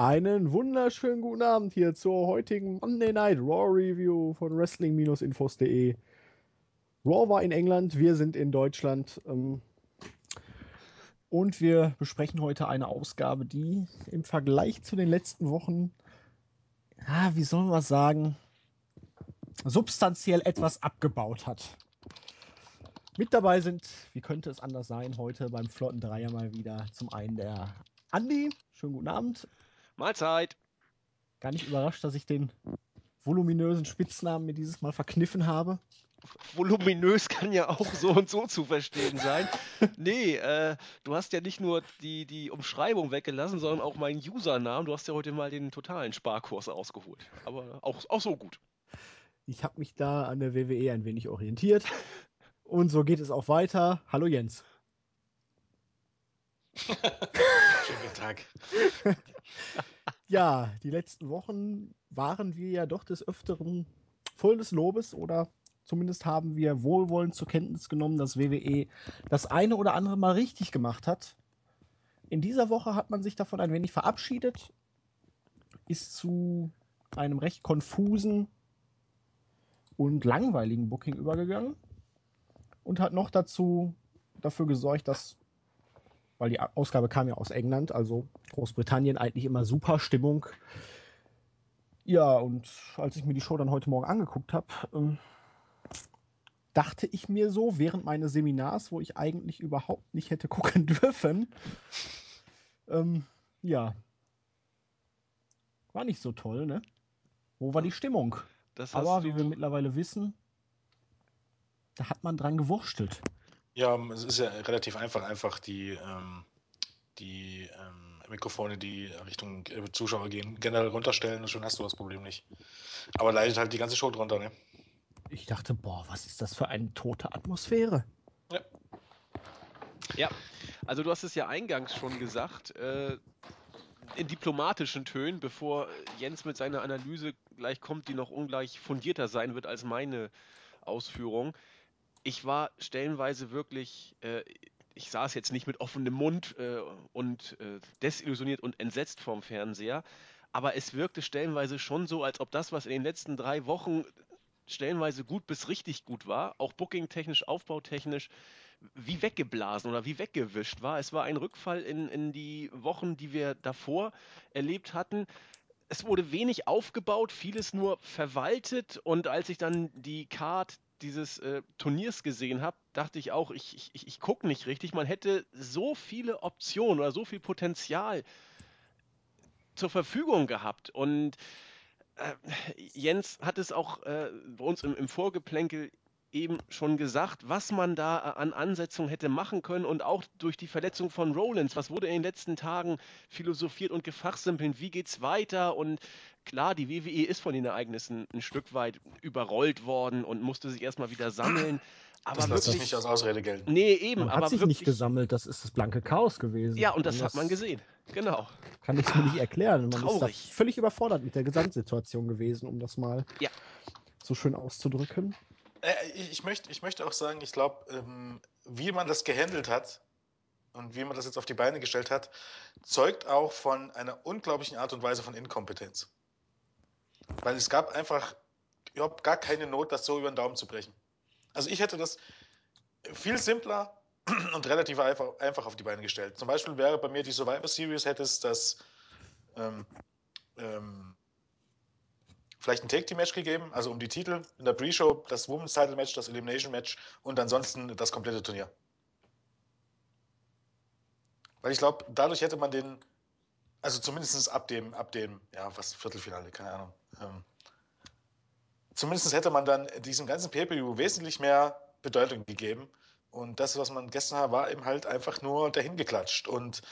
Einen wunderschönen guten Abend hier zur heutigen Monday Night Raw Review von Wrestling-Infos.de. Raw war in England, wir sind in Deutschland. Ähm, und wir besprechen heute eine Ausgabe, die im Vergleich zu den letzten Wochen, ja, wie soll man sagen, substanziell etwas abgebaut hat. Mit dabei sind, wie könnte es anders sein, heute beim Flotten Dreier mal wieder zum einen der Andi. Schönen guten Abend. Mahlzeit. Gar nicht überrascht, dass ich den voluminösen Spitznamen mir dieses Mal verkniffen habe. Voluminös kann ja auch so und so zu verstehen sein. Nee, äh, du hast ja nicht nur die, die Umschreibung weggelassen, sondern auch meinen Usernamen. Du hast ja heute mal den totalen Sparkurs ausgeholt. Aber auch, auch so gut. Ich habe mich da an der WWE ein wenig orientiert. Und so geht es auch weiter. Hallo Jens. Schönen guten Tag. ja, die letzten Wochen waren wir ja doch des Öfteren voll des Lobes oder zumindest haben wir wohlwollend zur Kenntnis genommen, dass WWE das eine oder andere mal richtig gemacht hat. In dieser Woche hat man sich davon ein wenig verabschiedet, ist zu einem recht konfusen und langweiligen Booking übergegangen und hat noch dazu dafür gesorgt, dass weil die Ausgabe kam ja aus England, also Großbritannien, eigentlich immer super Stimmung. Ja, und als ich mir die Show dann heute Morgen angeguckt habe, ähm, dachte ich mir so, während meines Seminars, wo ich eigentlich überhaupt nicht hätte gucken dürfen, ähm, ja, war nicht so toll, ne? Wo war die Stimmung? Aber wie wir mittlerweile wissen, da hat man dran gewurschtelt. Ja, es ist ja relativ einfach, einfach die, ähm, die ähm, Mikrofone, die Richtung äh, Zuschauer gehen, generell runterstellen und schon hast du das Problem nicht. Aber leidet halt die ganze Show drunter, ne? Ich dachte, boah, was ist das für eine tote Atmosphäre? Ja. Ja, also du hast es ja eingangs schon gesagt, äh, in diplomatischen Tönen, bevor Jens mit seiner Analyse gleich kommt, die noch ungleich fundierter sein wird als meine Ausführung ich war stellenweise wirklich, äh, ich saß jetzt nicht mit offenem Mund äh, und äh, desillusioniert und entsetzt vorm Fernseher, aber es wirkte stellenweise schon so, als ob das, was in den letzten drei Wochen stellenweise gut bis richtig gut war, auch booking-technisch, aufbautechnisch, wie weggeblasen oder wie weggewischt war. Es war ein Rückfall in, in die Wochen, die wir davor erlebt hatten es wurde wenig aufgebaut, vieles nur verwaltet und als ich dann die Card dieses äh, Turniers gesehen habe, dachte ich auch, ich, ich, ich gucke nicht richtig. Man hätte so viele Optionen oder so viel Potenzial zur Verfügung gehabt. Und äh, Jens hat es auch äh, bei uns im, im Vorgeplänkel eben schon gesagt, was man da äh, an Ansetzungen hätte machen können und auch durch die Verletzung von Rollins. Was wurde in den letzten Tagen philosophiert und gefachsimpelt? Wie geht's weiter? Und klar, die WWE ist von den Ereignissen ein Stück weit überrollt worden und musste sich erstmal wieder sammeln. Aber das lässt sich nicht als Ausrede gelten. Nee, eben. Man aber hat sich wirklich, nicht gesammelt, das ist das blanke Chaos gewesen. Ja, und das, und das hat man gesehen. Genau. Kann ich mir nicht erklären. Man Traurig. ist da völlig überfordert mit der Gesamtsituation gewesen, um das mal ja. so schön auszudrücken. Äh, ich, möchte, ich möchte auch sagen, ich glaube, ähm, wie man das gehandelt hat und wie man das jetzt auf die Beine gestellt hat, zeugt auch von einer unglaublichen Art und Weise von Inkompetenz. Weil es gab einfach überhaupt gar keine Not, das so über den Daumen zu brechen. Also ich hätte das viel simpler und relativ einfach, einfach auf die Beine gestellt. Zum Beispiel wäre bei mir die Survivor Series, hätte es das ähm, ähm, vielleicht ein Take-Team-Match gegeben, also um die Titel in der Pre-Show, das Women's Title Match, das Elimination Match und ansonsten das komplette Turnier. Weil ich glaube, dadurch hätte man den, also zumindest ab dem, ab dem, ja, was, Viertelfinale, keine Ahnung. Ähm, zumindest hätte man dann diesem ganzen Pay-Per-View wesentlich mehr Bedeutung gegeben. Und das, was man gestern hat, war eben halt einfach nur dahin geklatscht. Und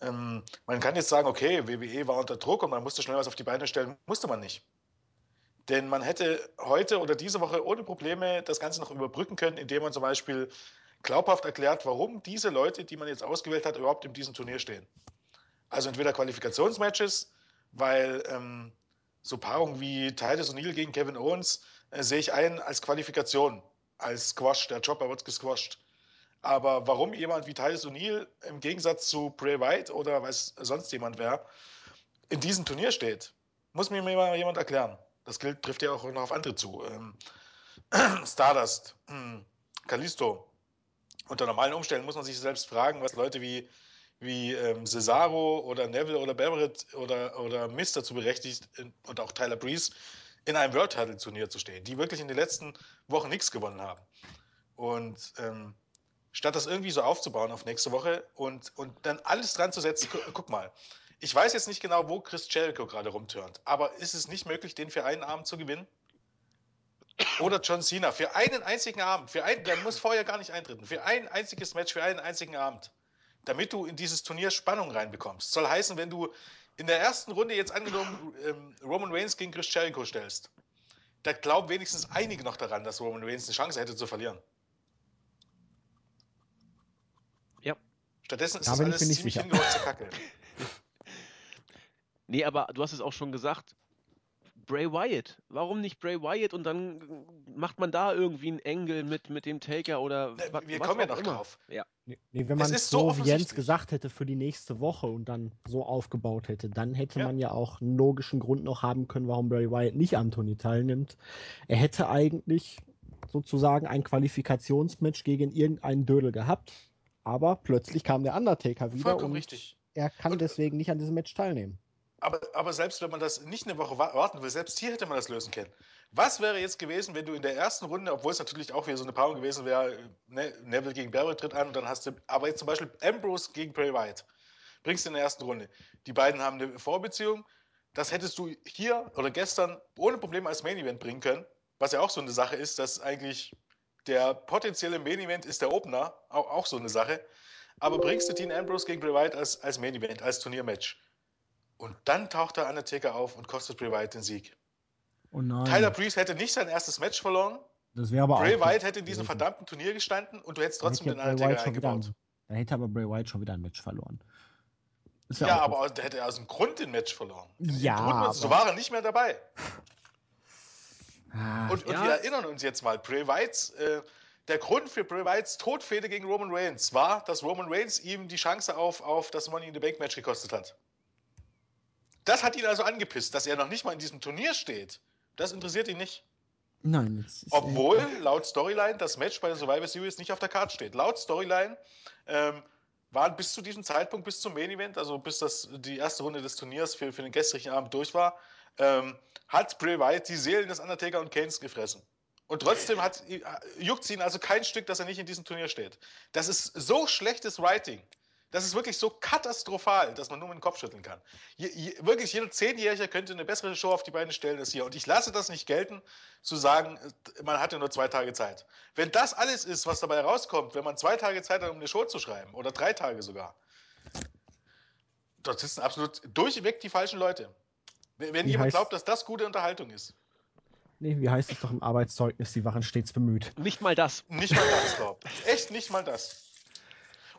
ähm, man kann jetzt sagen, okay, WWE war unter Druck und man musste schnell was auf die Beine stellen. Musste man nicht. Denn man hätte heute oder diese Woche ohne Probleme das Ganze noch überbrücken können, indem man zum Beispiel glaubhaft erklärt, warum diese Leute, die man jetzt ausgewählt hat, überhaupt in diesem Turnier stehen. Also entweder Qualifikationsmatches, weil ähm, so Paarungen wie Titus O'Neill gegen Kevin Owens äh, sehe ich ein als Qualifikation, als Squash. Der Chopper wird gesquasht. Aber warum jemand wie Titus O'Neill im Gegensatz zu Bray White oder was sonst jemand wäre, in diesem Turnier steht, muss mir mal jemand erklären. Das gilt, trifft ja auch noch auf andere zu. Ähm, Stardust, hm, Kalisto. Unter normalen Umständen muss man sich selbst fragen, was Leute wie, wie ähm, Cesaro oder Neville oder Barrett oder, oder Mist dazu berechtigt und auch Tyler Breeze in einem World Title Turnier zu stehen, die wirklich in den letzten Wochen nichts gewonnen haben. Und ähm, statt das irgendwie so aufzubauen auf nächste Woche und, und dann alles dran zu setzen, gu guck mal, ich weiß jetzt nicht genau, wo Chris Jericho gerade rumturnt, aber ist es nicht möglich, den für einen Abend zu gewinnen? Oder John Cena für einen einzigen Abend, für ein, der muss vorher gar nicht eintreten, für ein einziges Match, für einen einzigen Abend, damit du in dieses Turnier Spannung reinbekommst. Soll heißen, wenn du in der ersten Runde jetzt angenommen ähm, Roman Reigns gegen Chris Jericho stellst, da glauben wenigstens einige noch daran, dass Roman Reigns eine Chance hätte zu verlieren. Ja. Stattdessen ist Da das alles ziemlich sicher. hingerotzte Kacke. Nee, aber du hast es auch schon gesagt. Bray Wyatt. Warum nicht Bray Wyatt und dann macht man da irgendwie einen Engel mit, mit dem Taker oder Ne, wa- wir was kommen ja noch immer. drauf. Ja. Nee, nee, wenn man es so so, wie Jens gesagt hätte für die nächste Woche und dann so aufgebaut hätte, dann hätte Ja. man ja auch einen logischen Grund noch haben können, warum Bray Wyatt nicht am Turnier teilnimmt. Er hätte eigentlich sozusagen ein Qualifikationsmatch gegen irgendeinen Dödel gehabt, aber plötzlich kam der Undertaker wieder Vollkommen und richtig. er kann Und- deswegen nicht an diesem Match teilnehmen. Aber, aber selbst wenn man das nicht eine Woche wa- warten will, selbst hier hätte man das lösen können. Was wäre jetzt gewesen, wenn du in der ersten Runde, obwohl es natürlich auch wieder so eine Paarung gewesen wäre, ne, Neville gegen Barrett tritt an und dann hast du, aber jetzt zum Beispiel Ambrose gegen Bray Wyatt, bringst du in der ersten Runde. Die beiden haben eine Vorbeziehung, das hättest du hier oder gestern ohne Probleme als Main Event bringen können, was ja auch so eine Sache ist, dass eigentlich der potenzielle Main Event ist der Opener, auch, auch so eine Sache. Aber bringst du Dean Ambrose gegen Bray Wyatt als, als Main Event, als Turniermatch. Und dann taucht der Undertaker auf und kostet Bray Wyatt den Sieg. Oh nein. Tyler Breeze hätte nicht sein erstes Match verloren. das wäre aber Bray Wyatt hätte in diesem verdammten Turnier gestanden und du hättest trotzdem den ja Undertaker eingebaut. ein, dann hätte aber Bray Wyatt schon wieder ein Match verloren. Ja, auch aber aus- der hätte aus dem Grund den Match verloren. Ja, Grund, so war er nicht mehr dabei. Ah, Und, und Ja. wir erinnern uns jetzt mal, Bray Wyatts, äh, der Grund für Bray Wyatts Todfehde gegen Roman Reigns war, dass Roman Reigns ihm die Chance auf, auf das Money in the Bank Match gekostet hat. Das hat ihn also angepisst, dass er noch nicht mal in diesem Turnier steht. Das interessiert ihn nicht. nein, Obwohl laut Storyline das Match bei der Survivor Series nicht auf der Karte steht. Laut Storyline ähm, waren bis zu diesem Zeitpunkt, bis zum Main Event, also bis das, die erste Runde des Turniers für, für den gestrigen Abend durch war, ähm, hat Bray Wyatt die Seelen des Undertaker und Keynes gefressen. Und trotzdem hat, juckt ihn also kein Stück, dass er nicht in diesem Turnier steht. Das ist so schlechtes Writing. Das ist wirklich so katastrophal, dass man nur mit dem Kopf schütteln kann. Je, je, wirklich, jeder Zehnjährige könnte eine bessere Show auf die Beine stellen als hier. Und ich lasse das nicht gelten, zu sagen, man hatte nur zwei Tage Zeit. Wenn das alles ist, was dabei rauskommt, wenn man zwei Tage Zeit hat, um eine Show zu schreiben, oder drei Tage sogar, dort sitzen absolut durchweg die falschen Leute. Wenn Wie jemand heißt- glaubt, dass das gute Unterhaltung ist, Nee, wie heißt es doch im Arbeitszeugnis, die waren stets bemüht. Nicht mal das. nicht mal das, glaubt. Echt nicht mal das.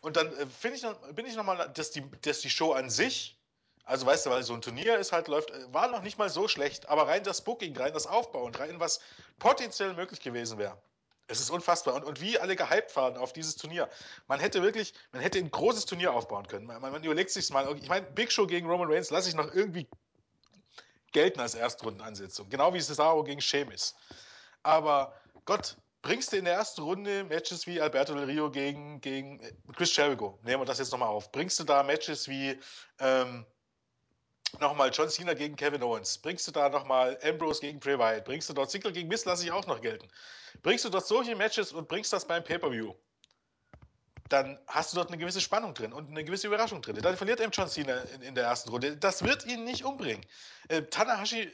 Und dann äh, ich bin ich nochmal, dass die, dass die Show an sich, also weißt du, weil so ein Turnier ist halt, läuft, äh, war noch nicht mal so schlecht, aber rein das Booking, rein das Aufbauen, rein was potenziell möglich gewesen wäre. Es ist unfassbar. Und, und wie alle gehypt waren auf dieses Turnier. Man hätte wirklich, man hätte ein großes Turnier aufbauen können. Man, man, man überlegt sich mal. Ich meine, Big Show gegen Roman Reigns lasse ich noch irgendwie gelten als Erstrundenansetzung. Genau wie Cesaro gegen Sheamus. Aber Gott, bringst du in der ersten Runde Matches wie Alberto Del Rio gegen, gegen äh, Chris Jericho, nehmen wir das jetzt nochmal auf. Bringst du da Matches wie ähm, nochmal John Cena gegen Kevin Owens? Bringst du da nochmal Ambrose gegen Bray Wyatt? Bringst du dort Ziggler gegen Miss, lasse ich auch noch gelten. Bringst du dort solche Matches und bringst das beim Pay-Per-View? Dann hast du dort eine gewisse Spannung drin und eine gewisse Überraschung drin. Dann verliert eben John Cena in, in der ersten Runde. Das wird ihn nicht umbringen. Äh, Tanahashi äh,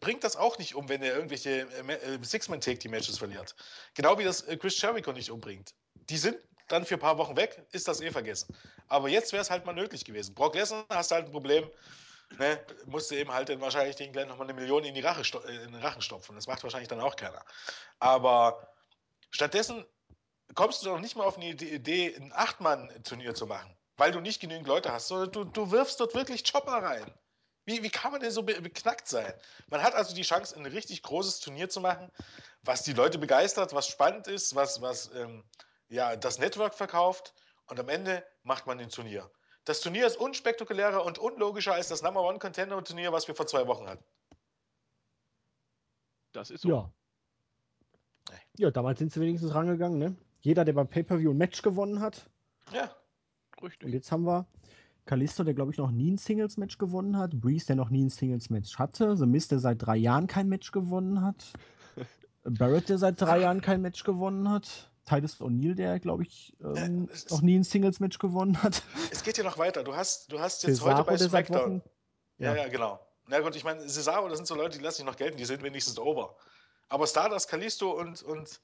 bringt das auch nicht um, wenn er irgendwelche äh, äh, Six-Man-Take-Team-Matches verliert. Genau wie das äh, Chris Jericho nicht umbringt. Die sind dann für ein paar Wochen weg, ist das eh vergessen. Aber jetzt wäre es halt mal nötig gewesen. Brock Lesnar hast halt ein Problem, ne, musste eben halt dann wahrscheinlich den gleich nochmal eine Million in, die Rache, äh, in den Rachen stopfen. Das macht wahrscheinlich dann auch keiner. Aber stattdessen kommst du doch nicht mal auf eine Idee- Idee, ein Acht-Mann-Turnier zu machen, weil du nicht genügend Leute hast, sondern du, du wirfst dort wirklich Chopper rein. Wie, wie kann man denn so be beknackt sein? Man hat also die Chance, ein richtig großes Turnier zu machen, was die Leute begeistert, was spannend ist, was, was ähm, ja, das Network verkauft und am Ende macht man den Turnier. Das Turnier ist unspektakulärer und unlogischer als das Number One Contender Turnier, was wir vor zwei Wochen hatten. Das ist so. Ja. Ja, damals sind sie wenigstens rangegangen, ne? Jeder, der beim Pay-Per-View ein Match gewonnen hat. Ja. Richtig. Und jetzt haben wir Kalisto, der glaube ich noch nie ein Singles-Match gewonnen hat. Breeze, der noch nie ein Singles-Match hatte. The Mist, der seit drei Jahren kein Match gewonnen hat. Barrett, der seit drei Jahren kein Match gewonnen hat. Titus O'Neill, der glaube ich ähm, Ja, ist- noch nie ein Singles-Match gewonnen hat. Es geht ja noch weiter. Du hast, du hast jetzt heute Cesaro, bei der seit SmackDown. Ja, Ja. ja, genau. Na gut, ich meine, Cesaro, das sind so Leute, die lassen sich noch gelten, die sind wenigstens over. Aber Stardust, Kalisto und, und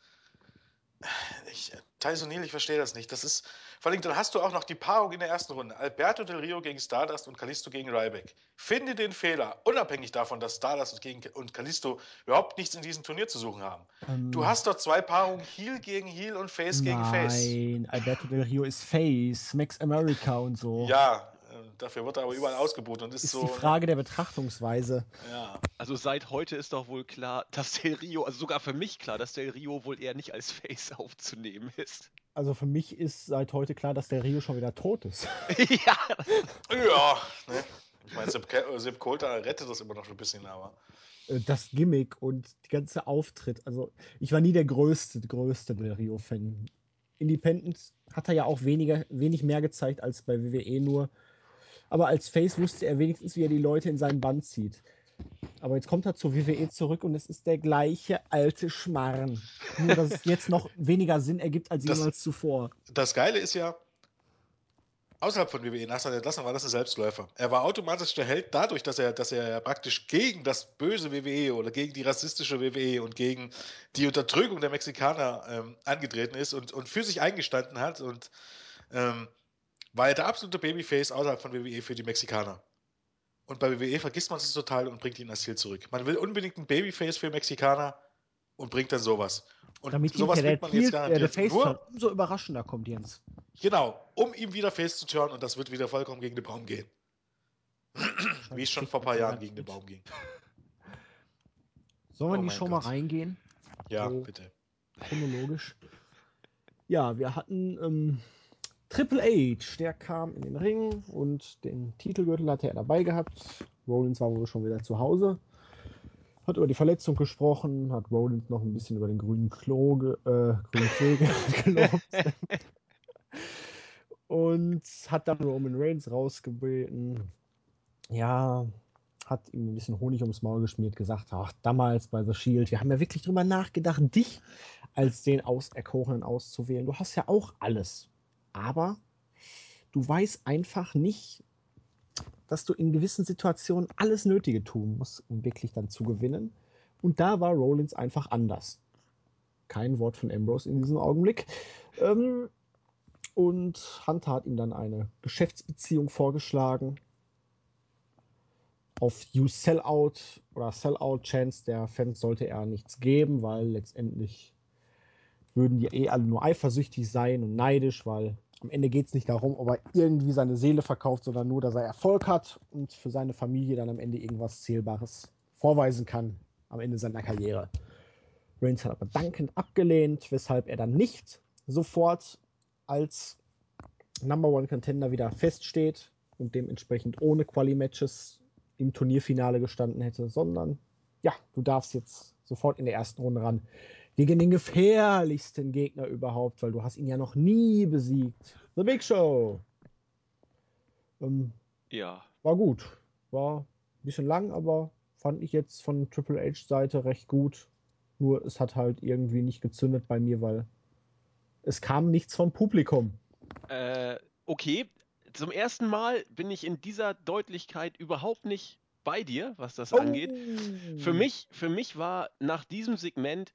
ich, Tyson Neal, ich verstehe das nicht. Das ist, vor allem, dann hast du auch noch die Paarung in der ersten Runde. Alberto Del Rio gegen Stardust und Kalisto gegen Ryback. Finde den Fehler, unabhängig davon, dass Stardust und, Kalisto überhaupt nichts in diesem Turnier zu suchen haben. Ähm, Du hast dort zwei Paarungen, Heel gegen Heel und Face gegen Face. Nein, Alberto Del Rio ist Face, Max America und so. Ja, äh, dafür wird er aber überall ausgeboten und ist, ist so. die Frage der Betrachtungsweise. Ja. Also seit heute ist doch wohl klar, dass Del Rio, also sogar für mich klar, dass Del Rio wohl eher nicht als Face aufzunehmen ist. Also für mich ist seit heute klar, dass der Rio schon wieder tot ist. ja, Ja, ne? Ich meine, Sepp, äh, Sepp Coulter rettet das immer noch ein bisschen, aber. Äh, Das Gimmick und die ganze Auftritt. Also ich war nie der größte, größte Del Rio-Fan. Independent hat er ja auch weniger, wenig mehr gezeigt als bei WWE nur. Aber als Face wusste er wenigstens, wie er die Leute in seinen Band zieht. Aber jetzt kommt er zur WWE zurück und es ist der gleiche alte Schmarrn. Nur, dass es jetzt noch weniger Sinn ergibt als Das- jemals zuvor. Das Geile ist ja, außerhalb von WWE, nach seiner Entlassung war das ein Selbstläufer. Er war automatisch der Held dadurch, dass er, dass er praktisch gegen das böse WWE oder gegen die rassistische WWE und gegen die Unterdrückung der Mexikaner ähm, angetreten ist und, und für sich eingestanden hat und ähm, war er der absolute Babyface außerhalb von WWE für die Mexikaner. Und bei WWE vergisst man es total und bringt ihn als Ziel zurück. Man will unbedingt einen Babyface für Mexikaner und bringt dann sowas. Und Damit sowas bringt man der, jetzt äh, der garantiert Face-Turn nur, umso überraschender kommt, Jens. Genau, um ihm wieder face zu turnen und das wird wieder vollkommen gegen den Baum gehen. Wie es schon vor ein paar Jahren gegen den Baum ging. Sollen wir Oh in die Show mal reingehen? Ja, So. bitte. chronologisch. Ja, wir hatten ähm, Triple H, der kam in den Ring und den Titelgürtel hatte er dabei gehabt. Rollins war wohl schon wieder zu Hause. Hat über die Verletzung gesprochen, hat Rollins noch ein bisschen über den grünen Klo ge äh, grünen gelobt. und hat dann Roman Reigns rausgebeten. Ja, hat ihm ein bisschen Honig ums Maul geschmiert, gesagt, ach, damals bei The Shield, wir haben ja wirklich drüber nachgedacht, dich als den Auserkorenen auszuwählen. Du hast ja auch alles. Aber du weißt einfach nicht, dass du in gewissen Situationen alles Nötige tun musst, um wirklich dann zu gewinnen. Und da war Rollins einfach anders. Kein Wort von Ambrose in diesem Augenblick. Ähm, und Hunter hat ihm dann eine Geschäftsbeziehung vorgeschlagen. Auf You Sellout oder Sellout Chance der Fans sollte er nichts geben, weil letztendlich würden die eh alle nur eifersüchtig sein und neidisch, weil am Ende geht es nicht darum, ob er irgendwie seine Seele verkauft, sondern nur, dass er Erfolg hat und für seine Familie dann am Ende irgendwas Zählbares vorweisen kann am Ende seiner Karriere. Reigns hat aber dankend abgelehnt, weshalb er dann nicht sofort als Number One Contender wieder feststeht und dementsprechend ohne Quali-Matches im Turnierfinale gestanden hätte, sondern ja, du darfst jetzt sofort in der ersten Runde ran gegen den gefährlichsten Gegner überhaupt, weil du hast ihn ja noch nie besiegt. The Big Show. Ähm, ja. war gut. War ein bisschen lang, aber fand ich jetzt von Triple H Seite recht gut. Nur es hat halt irgendwie nicht gezündet bei mir, weil es kam nichts vom Publikum. Äh, okay, zum ersten Mal bin ich in dieser Deutlichkeit überhaupt nicht bei dir, was das angeht. Für mich, für mich war nach diesem Segment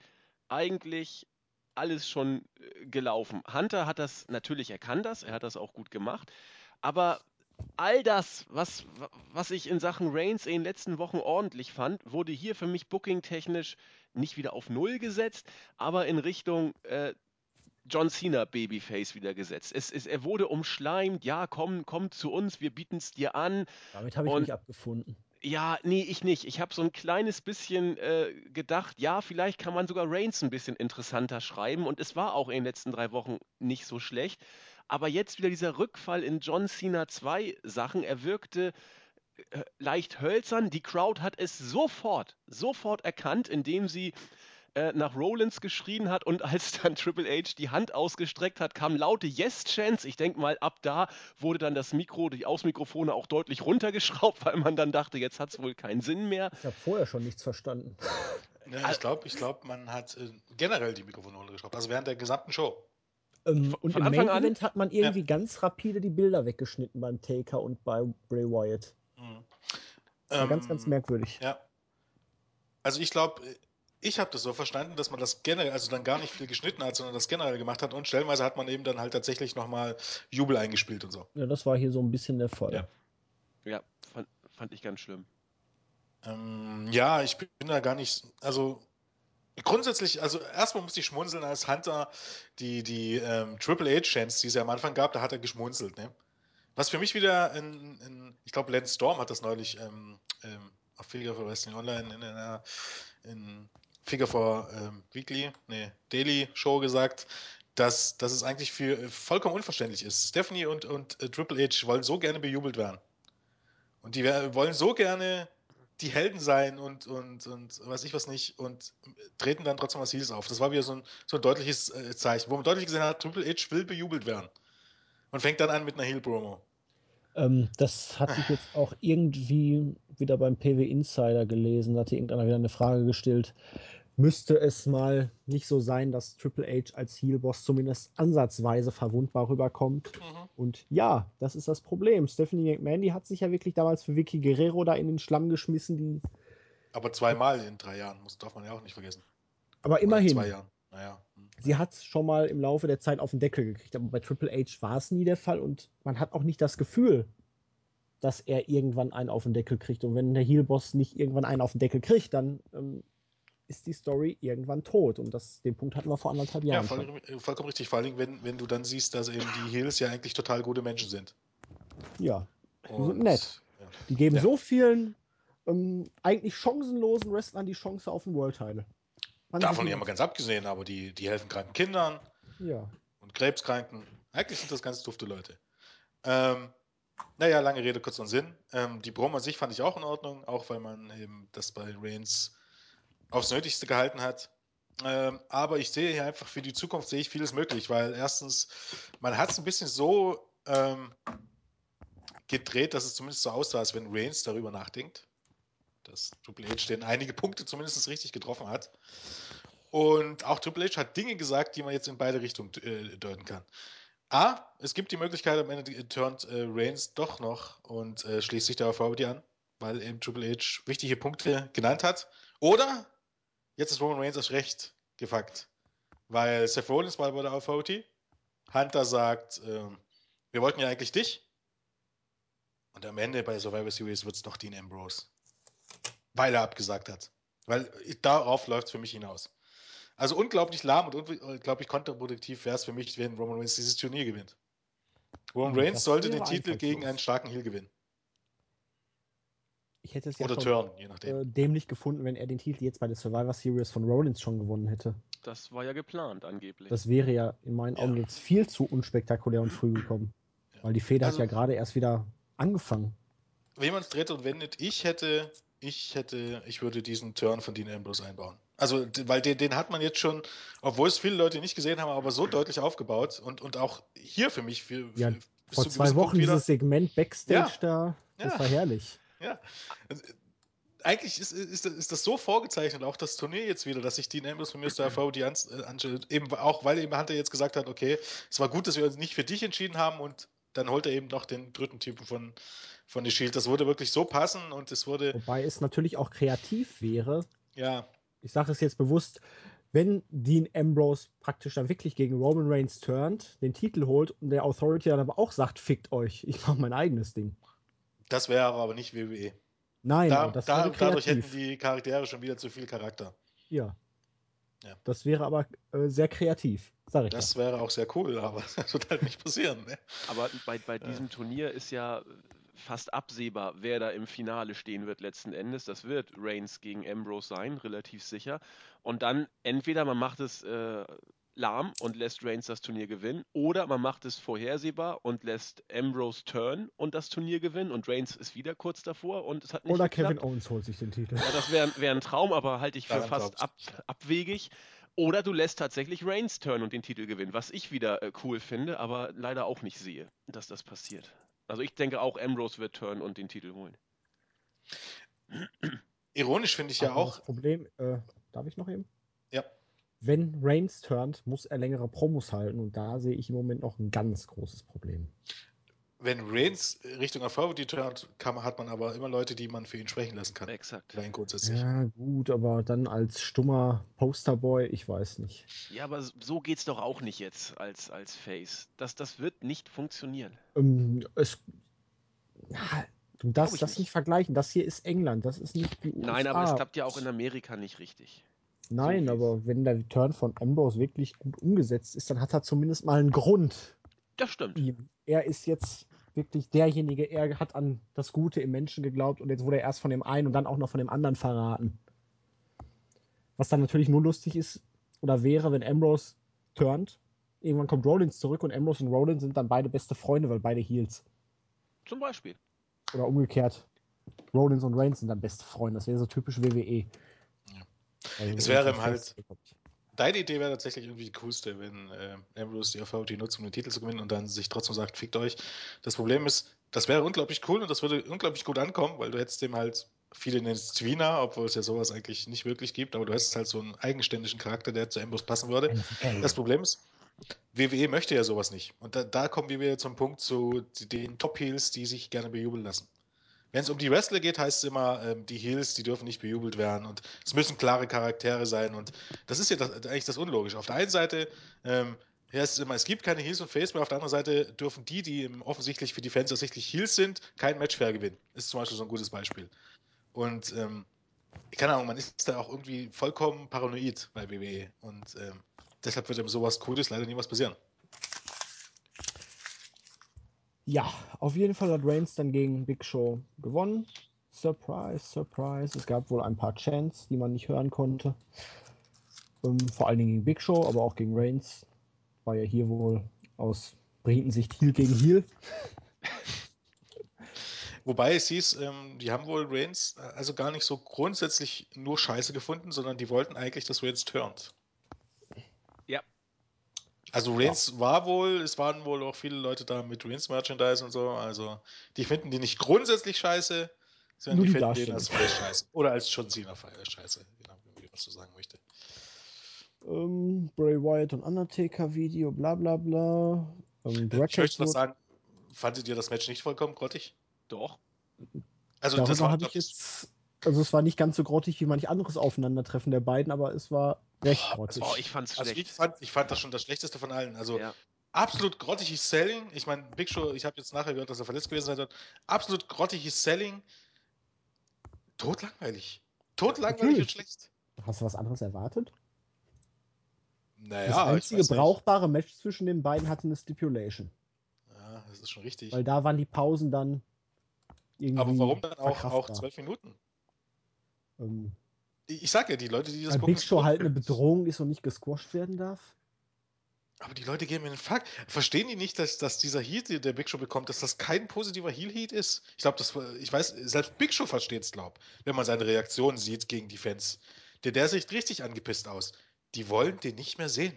eigentlich alles schon äh, gelaufen. Hunter hat das natürlich, er kann das, er hat das auch gut gemacht, aber all das, was, was ich in Sachen Reigns in den letzten Wochen ordentlich fand, wurde hier für mich booking-technisch nicht wieder auf Null gesetzt, aber in Richtung äh, John Cena Babyface wieder gesetzt. Es, es, er wurde umschleimt, ja, komm, komm zu uns, wir bieten es dir an. Damit habe ich Und- mich abgefunden. Ja, nee, ich nicht. Ich habe so ein kleines bisschen äh, gedacht, ja, vielleicht kann man sogar Reigns ein bisschen interessanter schreiben und es war auch in den letzten drei Wochen nicht so schlecht. Aber jetzt wieder dieser Rückfall in John Cena 2 Sachen. Er wirkte äh, leicht hölzern. Die Crowd hat es sofort, sofort erkannt, indem sie äh, nach Rollins geschrien hat und als dann Triple H die Hand ausgestreckt hat, kamen laute Yes-Chants. Ich denke mal, ab da wurde dann das Mikro, die Ausmikrofone auch deutlich runtergeschraubt, weil man dann dachte, jetzt hat es wohl keinen Sinn mehr. Ich habe vorher schon nichts verstanden. Ja, ich glaube, ich glaub, man hat äh, generell die Mikrofone runtergeschraubt, also während der gesamten Show. Ähm, und im Main Event hat man irgendwie ja. ganz rapide die Bilder weggeschnitten beim Taker und bei Bray Wyatt. Mhm. Das war ähm, ganz, ganz merkwürdig. Ja. Also ich glaube, ich habe das so verstanden, dass man das generell, also dann gar nicht viel geschnitten hat, sondern das generell gemacht hat und stellenweise hat man eben dann halt tatsächlich nochmal Jubel eingespielt und so. Ja, das war hier so ein bisschen der Fall. Ja, ja fand, fand ich ganz schlimm. Ähm, ja, ich bin da gar nicht, also grundsätzlich, also erstmal muss ich schmunzeln, als Hunter die, die ähm, Triple H-Chance, die es ja am Anfang gab, da hat er geschmunzelt, ne? Was für mich wieder in, in ich glaube, Lance Storm hat das neulich ähm, ähm, auf Figure for Wrestling Online in einer in Figure for ähm, Weekly, nee, Daily Show gesagt, dass, dass es eigentlich für äh, vollkommen unverständlich ist. Stephanie und, und äh, Triple H wollen so gerne bejubelt werden. Und die wollen so gerne die Helden sein und, und, und weiß ich was nicht und treten dann trotzdem als Heels auf. Das war wieder so ein, so ein deutliches äh, Zeichen, wo man deutlich gesehen hat, Triple H will bejubelt werden. Und fängt dann an mit einer Heel-Promo. Ähm, das hatte ich jetzt auch irgendwie wieder beim PW Insider gelesen. Da hatte irgendeiner wieder eine Frage gestellt. Müsste es mal nicht so sein, dass Triple H als Heel-Boss zumindest ansatzweise verwundbar rüberkommt? Mhm. Und ja, das ist das Problem. Stephanie McMahon, die hat sich ja wirklich damals für Vicky Guerrero da in den Schlamm geschmissen. Die aber zweimal in drei Jahren, muss, darf man ja auch nicht vergessen. Aber immerhin. Oder zwei Jahren. Naja. Sie hat es schon mal im Laufe der Zeit auf den Deckel gekriegt, aber bei Triple H war es nie der Fall und man hat auch nicht das Gefühl, dass er irgendwann einen auf den Deckel kriegt. Und wenn der Heel-Boss nicht irgendwann einen auf den Deckel kriegt, dann ähm, ist die Story irgendwann tot. Und das, den Punkt hatten wir vor anderthalb Jahren. Ja, voll, vollkommen richtig. Vor allem, wenn, wenn du dann siehst, dass eben die Heels ja eigentlich total gute Menschen sind. Ja, die sind nett. Ja. Die geben ja. so vielen ähm, eigentlich chancenlosen Wrestlern die Chance auf den World-Title. Davon ja mal ganz abgesehen, aber die, die helfen kranken Kindern ja. und Krebskranken. Eigentlich sind das ganz dufte Leute. Ähm, naja, lange Rede, kurz und Sinn. Ähm, die Promo an sich fand ich auch in Ordnung, auch weil man eben das bei Reigns aufs Nötigste gehalten hat. Ähm, aber ich sehe hier einfach für die Zukunft sehe ich vieles möglich, weil erstens, man hat es ein bisschen so ähm, gedreht, dass es zumindest so aussah, als wenn Reigns darüber nachdenkt dass Triple H den einige Punkte zumindest richtig getroffen hat. Und auch Triple H hat Dinge gesagt, die man jetzt in beide Richtungen äh, deuten kann. A, es gibt die Möglichkeit, am Ende turnt äh, Reigns doch noch und äh, schließt sich der Authority an, weil eben Triple H wichtige Punkte genannt hat. Oder jetzt ist Roman Reigns erst recht gefuckt, weil Seth Rollins war bei der Authority. Hunter sagt, ähm, wir wollten ja eigentlich dich. Und am Ende bei Survivor Series wird es doch Dean Ambrose weil er abgesagt hat. Weil darauf läuft es für mich hinaus. Also unglaublich lahm und unglaublich kontraproduktiv wäre es für mich, wenn Roman Reigns dieses Turnier gewinnt. Roman Reigns sollte den Titel gegen einen starken Heel gewinnen. Ich hätte es ja Oder Turn, je nachdem. Äh, dämlich gefunden, wenn er den Titel jetzt bei der Survivor Series von Rollins schon gewonnen hätte. Das war ja geplant, angeblich. Das wäre ja in meinen Augen ja. jetzt viel zu unspektakulär und früh gekommen. Ja. Weil die Feder also, hat ja gerade erst wieder angefangen. Wie man es dreht und wendet, ich hätte ich hätte, ich würde diesen Turn von Dean Ambrose einbauen. Also, weil den, den hat man jetzt schon, obwohl es viele Leute nicht gesehen haben, aber so deutlich aufgebaut und, und auch hier für mich. Für, ja, für, vor zwei Wochen dieses Segment Backstage ja. da, das ja. war herrlich. Ja. Also, eigentlich ist, ist, ist, das so vorgezeichnet, auch das Turnier jetzt wieder, dass sich Dean Ambrose von Mr. FO die anschaut, eben auch, weil eben Hunter jetzt gesagt hat, okay, es war gut, dass wir uns nicht für dich entschieden haben und dann holt er eben noch den dritten Typen von, von The Shield. Das würde wirklich so passen und es wurde. Wobei es natürlich auch kreativ wäre. Ja. Ich sage es jetzt bewusst, wenn Dean Ambrose praktisch dann wirklich gegen Roman Reigns turnt, den Titel holt und der Authority dann aber auch sagt, fickt euch, ich mache mein eigenes Ding. Das wäre aber nicht WWE. Nein, da, das da, dadurch hätten die Charaktere schon wieder zu viel Charakter. Ja. ja. Das wäre aber äh, sehr kreativ. Sag ich das ja. wäre auch sehr cool, aber das wird halt nicht passieren. Ne? Aber bei, bei diesem Turnier ist ja fast absehbar, wer da im Finale stehen wird letzten Endes. Das wird Reigns gegen Ambrose sein, relativ sicher. Und dann entweder man macht es äh, lahm und lässt Reigns das Turnier gewinnen. Oder man macht es vorhersehbar und lässt Ambrose turn und das Turnier gewinnen und Reigns ist wieder kurz davor und es hat nicht Oder geklappt. Kevin Owens holt sich den Titel. Ja, das wäre wär ein Traum, aber halte ich für Daran fast ab, abwegig. Oder du lässt tatsächlich Reigns turn und den Titel gewinnen, was ich wieder äh, cool finde, aber leider auch nicht sehe, dass das passiert. Also ich denke auch, Ambrose wird turn und den Titel holen. Ironisch finde ich ja Aber auch, Das Problem, äh, darf ich noch eben? ja, Wenn Reigns turnt, muss er längere Promos halten und da sehe ich im Moment noch ein ganz großes Problem. Wenn Reigns Richtung Erfolg turnt, kann, hat man aber immer Leute, die man für ihn sprechen lassen kann. Exakt. Rein grundsätzlich. Ja, gut, aber dann als stummer Posterboy, ich weiß nicht. Ja, aber so geht's doch auch nicht jetzt als, als Face. Das, das wird nicht funktionieren. Ähm, es, ja, du darfst das nicht. nicht vergleichen. Das hier ist England, das ist nicht die USA. Nein, aber es klappt ja auch in Amerika nicht richtig. Nein, so aber wenn der Return von Ambrose wirklich gut umgesetzt ist, dann hat er zumindest mal einen Grund. Das stimmt. Er ist jetzt wirklich derjenige, er hat an das Gute im Menschen geglaubt und jetzt wurde er erst von dem einen und dann auch noch von dem anderen verraten. Was dann natürlich nur lustig ist oder wäre, wenn Ambrose turnt. Irgendwann kommt Rollins zurück und Ambrose und Rollins sind dann beide beste Freunde, weil beide Heels. Zum Beispiel. Oder umgekehrt. Rollins und Reigns sind dann beste Freunde. Das wäre so typisch WWE. Ja. Also Es wäre so ihm halt- ich. Deine Idee wäre tatsächlich irgendwie die coolste, wenn äh, Ambrose die Erfolge nutzt, um den Titel zu gewinnen und dann sich trotzdem sagt, fickt euch. Das Problem ist, das wäre unglaublich cool und das würde unglaublich gut ankommen, weil du hättest dem halt, viele nennen es Tweener, obwohl es ja sowas eigentlich nicht wirklich gibt, aber du hättest halt so einen eigenständigen Charakter, der zu Ambrose passen würde. Das Problem ist, WWE möchte ja sowas nicht. Und da, da kommen wir wieder zum Punkt zu den Top-Heels, die sich gerne bejubeln lassen. Wenn es um die Wrestler geht, heißt es immer, ähm, die Heels, die dürfen nicht bejubelt werden und es müssen klare Charaktere sein und das ist ja das, eigentlich das Unlogische. Auf der einen Seite ähm, heißt es immer, es gibt keine Heels und Face mehr, auf der anderen Seite dürfen die, die offensichtlich für die Fans ersichtlich Heels sind, kein Match fair gewinnen. Ist zum Beispiel so ein gutes Beispiel. Und ähm, keine Ahnung, man ist da auch irgendwie vollkommen paranoid bei WWE und ähm, deshalb wird ihm sowas Cooles leider nie was passieren. Ja, auf jeden Fall hat Reigns dann gegen Big Show gewonnen. Surprise, Surprise. Es gab wohl ein paar Chants, die man nicht hören konnte. Ähm, vor allen Dingen gegen Big Show, aber auch gegen Reigns. War ja hier wohl aus Britensicht Heel gegen Heel. Wobei es hieß, ähm, die haben wohl Reigns äh, also gar nicht so grundsätzlich nur scheiße gefunden, sondern die wollten eigentlich, dass Reigns turnt. Ja. Also Reigns war wohl, es waren wohl auch viele Leute da mit Reigns Merchandise und so, also die finden die nicht grundsätzlich scheiße, sondern Nur die die finden den als Face scheiße. Oder als John Cena äh, scheiße, wie man so sagen möchte. Ähm, Bray Wyatt und Undertaker Video, bla bla bla. Ähm, Ich Brackets möchte noch sagen, fandet ihr das Match nicht vollkommen grottig? Doch. Also das Darüber war, habe glaub ich jetzt. Also es war nicht ganz so grottig wie manch anderes Aufeinandertreffen der beiden, aber es war recht grottig. Oh, ich fand's also schlecht. ich fand, ich fand das schon das Schlechteste von allen. Also ja. absolut grottiges Selling. Ich meine, Big Show, ich habe jetzt nachher gehört, dass er verletzt gewesen sein wird. Absolut grottiges Selling. Totlangweilig. Totlangweilig und Natürlich. schlecht. Hast du was anderes erwartet? Naja, das einzige brauchbare Match zwischen den beiden hatte eine Stipulation. Ja, das ist schon richtig. Weil da waren die Pausen dann irgendwie. Aber warum dann auch, zwölf Minuten? Ähm, Ich, sag ja, die Leute, die das weil gucken. Big Show halt eine Bedrohung ist und nicht gesquasht werden darf. Aber die Leute geben mir den Fuck. Verstehen die nicht, dass, dass dieser Heat, den der Big Show bekommt, dass das kein positiver Heel-Heat ist? Ich glaube, das ich weiß, selbst Big Show versteht es, glaub, wenn man seine Reaktion sieht gegen die Fans. Der, der sieht richtig angepisst aus. Die wollen den nicht mehr sehen.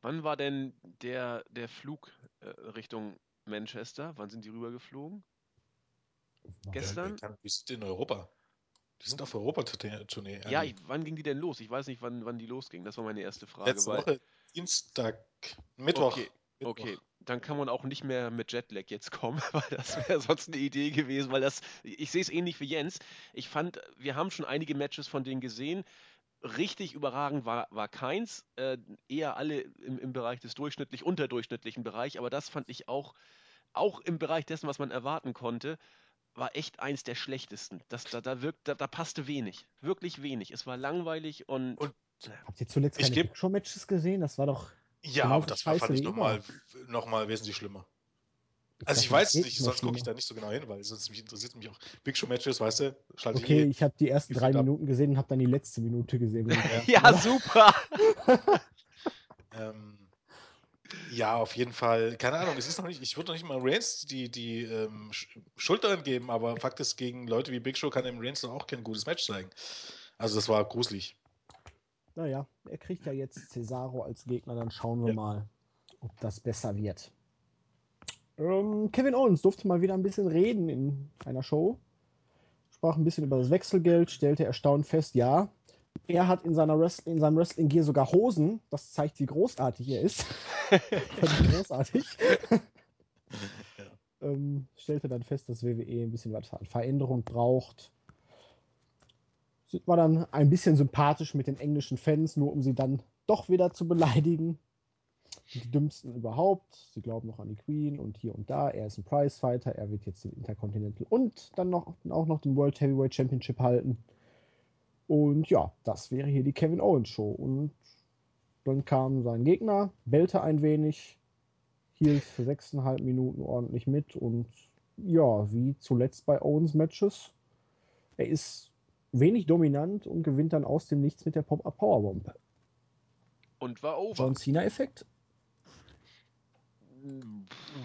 Wann war denn der, der Flug äh, Richtung Manchester? Wann sind die rübergeflogen? Gestern? Ja, Wir sind in Europa. Die sind auf Europa-Tournee. Ja, ich, wann ging die denn los? Ich weiß nicht, wann, wann die losging. Das war meine erste Frage. Letzte weil- Woche, Dienstag, Mittwoch. Okay, Mittwoch. Okay, dann kann man auch nicht mehr mit Jetlag jetzt kommen, weil das wäre sonst eine Idee gewesen, weil das, ich sehe es ähnlich wie Jens. Ich fand, wir haben schon einige Matches von denen gesehen. Richtig überragend war, war keins, äh, eher alle im, im Bereich des durchschnittlich, unterdurchschnittlichen Bereich, aber das fand ich auch, auch im Bereich dessen, was man erwarten konnte, war echt eins der schlechtesten. Das, da, da, wirkt, da, da passte wenig, wirklich wenig. Es war langweilig und, Und- Habt ihr zuletzt Ich keine geb- Big Show Matches gesehen? Das war doch. Ja, Genauso aber das war, fand ich nochmal noch mal wesentlich schlimmer. Also dachte, ich weiß es nicht, sonst gucke ich da nicht so genau hin, weil sonst mich interessiert mich auch Big Show Matches, weißt du? Schalte Okay, ich ich habe die ersten drei. Minuten gesehen und habe dann die letzte Minute gesehen. ich- ja, super! Ähm, ja, auf jeden Fall. Keine Ahnung, es ist noch nicht, ich würde noch nicht mal Reigns die, die ähm, Schuld daran geben, aber Fakt ist, gegen Leute wie Big Show kann im Reigns auch kein gutes Match zeigen. Also das war gruselig. Naja, er kriegt ja jetzt Cesaro als Gegner, dann schauen wir Ja. mal, ob das besser wird. Ähm, Kevin Owens durfte mal wieder ein bisschen reden in einer Show. Sprach ein bisschen über das Wechselgeld, stellte erstaunt fest, ja, er hat in, seiner Wrestling, in seinem Wrestling-Gear sogar Hosen. Das zeigt, wie großartig er ist. Großartig. ähm, stellte dann fest, dass WWE ein bisschen was an Veränderung braucht. War dann ein bisschen sympathisch mit den englischen Fans, nur um sie dann doch wieder zu beleidigen. Die dümmsten überhaupt. Sie glauben noch an die Queen und hier und da. Er ist ein Prizefighter. Er wird jetzt den Intercontinental und dann noch, auch noch den World Heavyweight Championship halten. Und ja, das wäre hier die Kevin Owens Show. Und dann kam sein Gegner, bellte ein wenig, hielt für sechseinhalb Minuten ordentlich mit und ja, wie zuletzt bei Owens Matches, er ist wenig dominant und gewinnt dann aus dem Nichts mit der Pop-Up Powerbomb. Und war over. John Cena Effekt?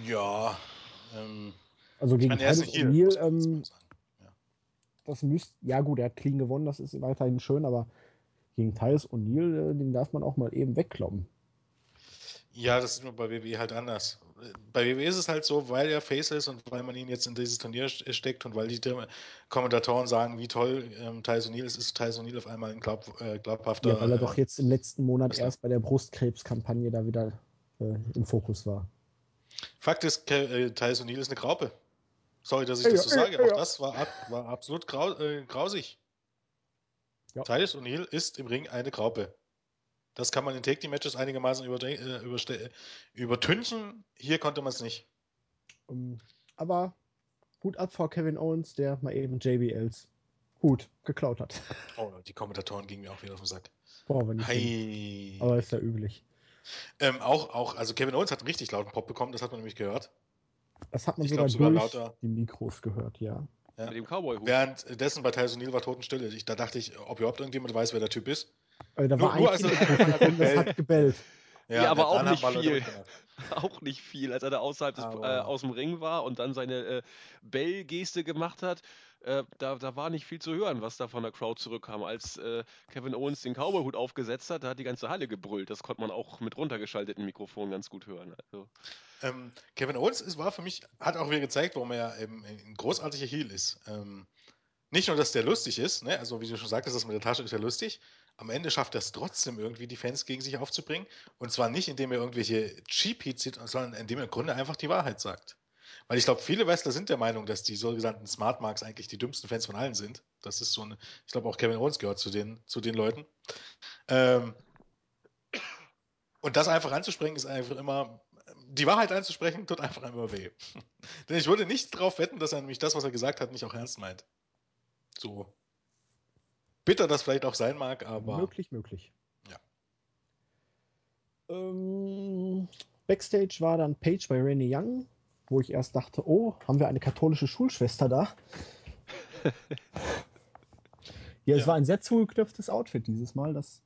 Ja. Ähm, Also gegen Titus ein Heel, O'Neil, muss man jetzt ähm. Das müsste, ja gut, er hat clean gewonnen, das ist weiterhin schön, aber gegen Titus O'Neil, äh, den darf man auch mal eben wegkloppen. Ja, das ist nur bei WWE halt anders. Bei WWE ist es halt so, weil er Face ist und weil man ihn jetzt in dieses Turnier st- steckt und weil die Kommentatoren sagen, wie toll ähm, Tyson O'Neil ist, ist Tyson O'Neil auf einmal ein glaub, äh, glaubhafter. Ja, weil er doch äh, jetzt im letzten Monat erst bei der Brustkrebskampagne da wieder äh, im Fokus war. Fakt ist, äh, Tyson O'Neil ist eine Graupe. Sorry, dass ich Ja, das so ja, sage. Auch ja. das war, ab, war absolut grau, äh, grausig. Ja. Titus O'Neil ist im Ring eine Graupe. Das kann man in Take Team Matches einigermaßen äh, überste- übertünchen. Hier konnte man es nicht. Ähm, aber Hut ab vor Kevin Owens, der mal eben JBLs Hut geklaut hat. Oh, die Kommentatoren gingen mir auch wieder auf den Sack. Brauchen wir nicht. Hi. Aber ist ja üblich. Ähm, auch, auch, also Kevin Owens hat einen richtig lauten Pop bekommen, das hat man nämlich gehört. Das hat man Ich sogar, glaub, sogar durch lauter. die Mikros gehört, ja. Ja. Mit dem Cowboy-Hut. Währenddessen bei Tyson O'Neil war Totenstille. Ich, da dachte ich, ob überhaupt irgendjemand weiß, wer der Typ ist. Äh, da Nur- war nur ein also- Publikum, das hat gebellt. Ja, aber auch nicht viel. Auch nicht viel, als er da außerhalb des, äh, aus dem Ring war und dann seine äh, Bell-Geste gemacht hat. Äh, da, da war nicht viel zu hören, was da von der Crowd zurückkam. Als äh, Kevin Owens den Cowboy-Hut aufgesetzt hat, da hat die ganze Halle gebrüllt. Das konnte man auch mit runtergeschalteten Mikrofonen ganz gut hören. Also, Ähm, Kevin Owens ist, war für mich, hat auch wieder gezeigt, warum er ähm, ein großartiger Heel ist. Ähm, nicht nur, dass der lustig ist, ne? also wie du schon sagtest, das mit der Tasche ist ja lustig. Am Ende schafft er es trotzdem irgendwie, die Fans gegen sich aufzubringen. Und zwar nicht, indem er irgendwelche Cheap Heats sieht, sondern indem er im Grunde einfach die Wahrheit sagt. Weil ich glaube, viele Wrestler sind der Meinung, dass die sogenannten Smart Marks eigentlich die dümmsten Fans von allen sind. Das ist so eine, ich glaube auch Kevin Owens gehört zu den, zu den Leuten. Ähm, und das einfach anzusprechen, ist einfach immer, die Wahrheit anzusprechen, tut einfach immer weh. Denn ich würde nicht darauf wetten, dass er nämlich das, was er gesagt hat, nicht auch ernst meint. So bitter das vielleicht auch sein mag, aber Möglich, möglich. Ja. Ähm, Backstage war dann Paige bei Renee Young, wo ich erst dachte, oh, haben wir eine katholische Schulschwester da? ja, es Ja. war ein sehr zugeknöpftes Outfit dieses Mal, das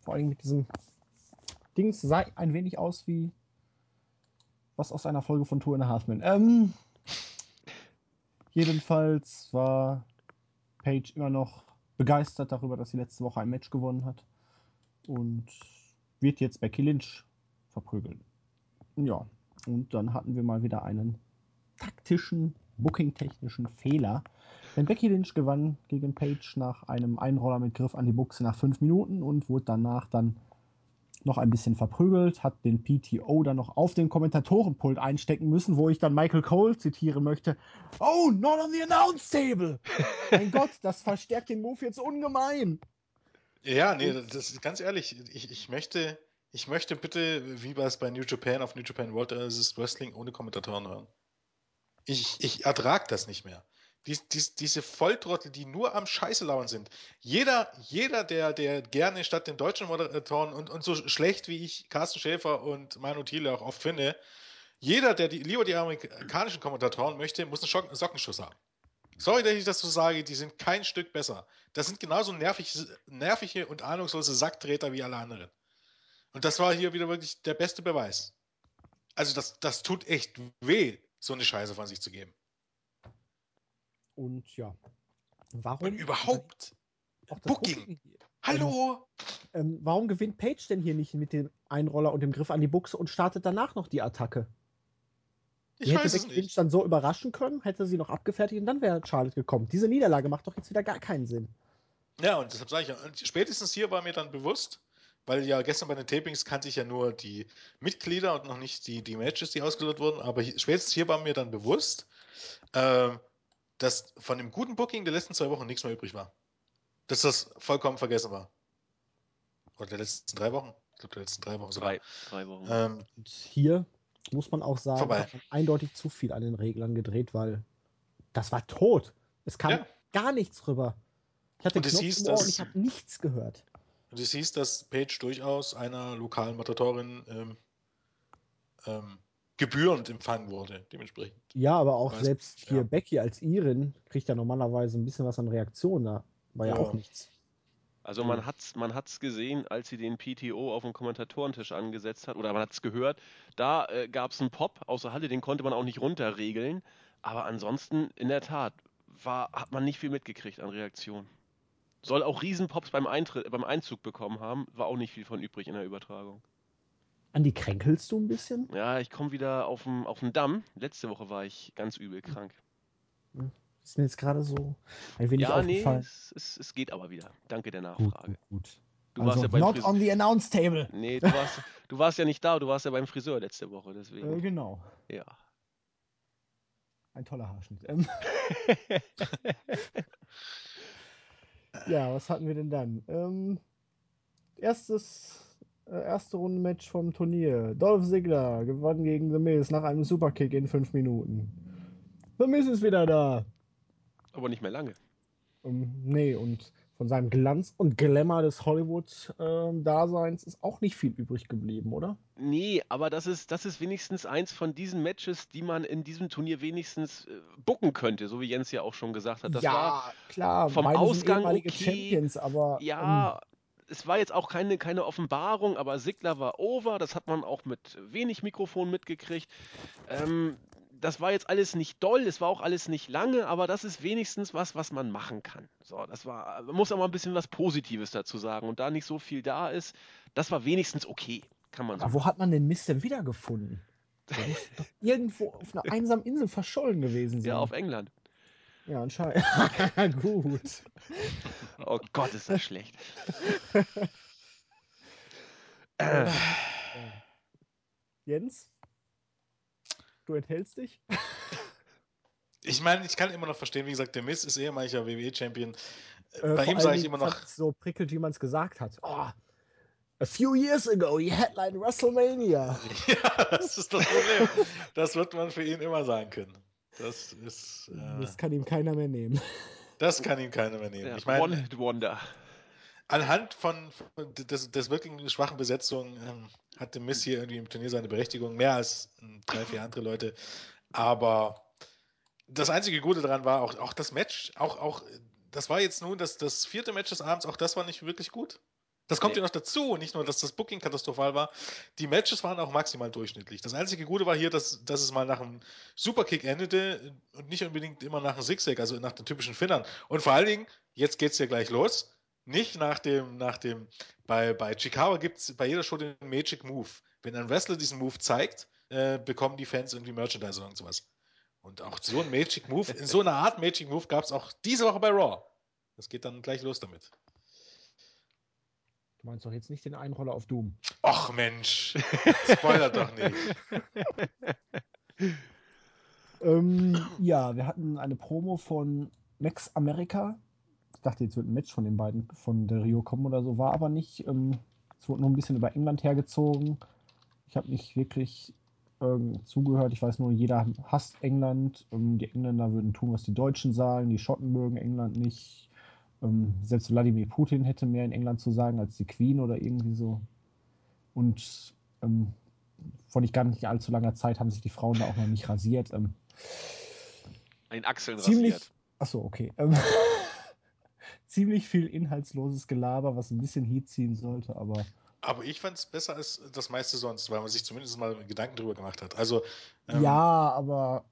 vor allem mit diesem Dings sah ein wenig aus wie was aus einer Folge von Two and a Half Men. Ähm, jedenfalls war Paige immer noch begeistert darüber, dass sie letzte Woche ein Match gewonnen hat und wird jetzt Becky Lynch verprügeln. Ja, und dann hatten wir mal wieder einen taktischen, booking-technischen Fehler. Denn Becky Lynch gewann gegen Paige nach einem Einroller mit Griff an die Buchse nach fünf Minuten und wurde danach dann noch ein bisschen verprügelt, hat den PTO dann noch auf den Kommentatorenpult einstecken müssen, wo ich dann Michael Cole zitieren möchte. Oh, not on the announce table! mein Gott, das verstärkt den Move jetzt ungemein. ja, nee, das ist ganz ehrlich, ich, ich möchte, ich möchte bitte, wie war es bei New Japan auf New Japan World, äh, ist Wrestling ohne Kommentatoren hören. Ich, ich ertrag das nicht mehr. Dies, dies, diese Volltrottel, die nur am Scheiße lauern sind. Jeder, jeder der, der gerne statt den deutschen Moderatoren und, und so schlecht wie ich Carsten Schäfer und Manu Thiele auch oft finde, jeder, der die, lieber die amerikanischen Kommentatoren möchte, muss einen Sockenschuss haben. Sorry, dass ich das so sage, die sind kein Stück besser. Das sind genauso nervig, nervige und ahnungslose Sacktreter wie alle anderen. Und das war hier wieder wirklich der beste Beweis. Also das, das tut echt weh, so eine Scheiße von sich zu geben. Und ja. Warum? Und überhaupt. das Booking. Hallo! Ähm, warum gewinnt Page denn hier nicht mit dem Einroller und dem Griff an die Buchse und startet danach noch die Attacke? Ich Die hätte weiß es nicht. dann so überraschen können, hätte sie noch abgefertigt und dann wäre Charlotte gekommen. Diese Niederlage macht doch jetzt wieder gar keinen Sinn. Ja, und deshalb sage ich ja, spätestens hier war mir dann bewusst, weil ja gestern bei den Tapings kannte ich ja nur die Mitglieder und noch nicht die, die Matches, die ausgelotet wurden, aber hier, spätestens hier war mir dann bewusst, ähm, dass von dem guten Booking der letzten zwei Wochen nichts mehr übrig war. Dass das vollkommen vergessen war. Oder der letzten drei Wochen? Ich glaube, der letzten drei Wochen sogar. Drei, drei Wochen. Ähm, Und hier muss man auch sagen, Vorbei. hat man eindeutig zu viel an den Reglern gedreht, weil das war tot. Es kam Ja. gar nichts rüber. Ich hatte Und Knopf hieß, im Ohr dass- und ich habe nichts gehört. Und es hieß, dass Paige durchaus einer lokalen Matatorin ähm, ähm, gebührend empfangen wurde, dementsprechend. Ja, aber auch Weiß- selbst hier ja. Becky als Irin kriegt ja normalerweise ein bisschen was an Reaktion. Da war ja, Ja. auch nichts. Also man hat's, man hat's gesehen, als sie den PTO auf dem Kommentatorentisch angesetzt hat, oder man hat's gehört, da äh, gab es einen Pop aus der Halle, den konnte man auch nicht runterregeln. Aber ansonsten, in der Tat, war, hat man nicht viel mitgekriegt an Reaktion. Soll auch Riesenpops beim, Eintritt, beim Einzug bekommen haben, war auch nicht viel von übrig in der Übertragung. Andi, kränkelst du ein bisschen? Ja, ich komme wieder auf den auf Damm. Letzte Woche war ich ganz übel krank. Ist mir jetzt gerade so ein wenig Ja, nee, aufgefallen. es, es, es geht aber wieder. Danke der Nachfrage. gut, gut. Du warst also, ja beim not Friseur. on the announce table. Nee, du warst, du warst ja nicht da, du warst ja beim Friseur letzte Woche, Äh, deswegen. genau. Ja. Ein toller Haarschnitt. Ähm. ja, was hatten wir denn dann? Ähm, erstes, äh, erste Runde Match vom Turnier. Dolph Ziggler gewann gegen The Miz nach einem Superkick in fünf Minuten. The Miz ist wieder da. Aber nicht mehr lange. Ähm, nee, und von seinem Glanz und Glamour des Hollywood-Daseins ist auch nicht viel übrig geblieben, oder? Nee, aber das ist, das ist wenigstens eins von diesen Matches, die man in diesem Turnier wenigstens äh, booken könnte, so wie Jens ja auch schon gesagt hat. Das war, klar, vom Ausgang okay. Champions, aber ja, es war jetzt auch keine, keine Offenbarung, aber Sigler war over, das hat man auch mit wenig Mikrofon mitgekriegt. Ähm, das war jetzt alles nicht doll, es war auch alles nicht lange, aber das ist wenigstens was, was man machen kann. So, das war, man muss aber ein bisschen was Positives dazu sagen. Und da nicht so viel da ist, das war wenigstens okay, kann man aber wo hat man den Mist denn wiedergefunden? Der muss doch irgendwo auf einer einsamen Insel verschollen gewesen sein. Ja, auf England. ja anscheinend. Gut. Oh Gott, ist das schlecht. Ja. Jens? Du enthältst dich? Ich meine, ich kann immer noch verstehen, wie gesagt, der Miz ist ehemaliger WWE-Champion. Äh, Bei ihm sage ich immer noch, so prickelt, wie man es gesagt hat. Oh, a few years ago, he headlined WrestleMania. ja, das ist das Problem. Das wird man für ihn immer sagen können. Das ist, äh, Das kann ihm keiner mehr nehmen. das kann ihm keiner mehr nehmen. Ja, Ich meine, One-Hit-Wonder. Anhand von, von des, des wirklich schwachen Besetzung ähm, hatte Miss hier irgendwie im Turnier seine Berechtigung, mehr als ähm, drei, vier andere Leute. Aber das einzige Gute daran war auch, auch das Match, auch, auch, das war jetzt nun das, das vierte Match des Abends, auch das war nicht wirklich gut. Das kommt Nee. ja noch dazu, nicht nur, dass das Booking katastrophal war. Die Matches waren auch maximal durchschnittlich. Das einzige Gute war hier, dass, dass es mal nach einem Superkick endete und nicht unbedingt immer nach einem Zigzag, also nach den typischen Finnern. Und vor allen Dingen, jetzt geht's ja gleich los. Nicht nach dem, nach dem, bei, bei Chikawa gibt es bei jeder Show den Magic Move. Wenn ein Wrestler diesen Move zeigt, äh, bekommen die Fans irgendwie Merchandise oder sowas. Und auch so ein Magic Move, in so einer Art Magic Move gab es auch diese Woche bei Raw. Das geht dann gleich los damit. Du meinst doch jetzt nicht den Einroller auf Doom. Och Mensch, spoiler doch nicht. Ähm, ja, wir hatten eine Promo von Max America. Ich dachte, jetzt wird ein Match von den beiden von der Rio kommen oder so, war aber nicht. Ähm, es wurde nur ein bisschen über England hergezogen. Ich habe nicht wirklich ähm, zugehört. Ich weiß nur, jeder hasst England. Ähm, die Engländer würden tun, was die Deutschen sagen. Die Schotten mögen England nicht. Ähm, selbst Wladimir Putin hätte mehr in England zu sagen als die Queen oder irgendwie so. Und ähm, vor nicht gar nicht allzu langer Zeit haben sich die Frauen da auch noch nicht rasiert. Ähm, Ein Achseln ziemlich. rasiert. Achso, okay. Ähm, ziemlich viel inhaltsloses Gelaber, was ein bisschen Heat ziehen sollte, aber Aber ich fand es besser als das meiste sonst, weil man sich zumindest mal Gedanken drüber gemacht hat. Also, ähm, Ja, aber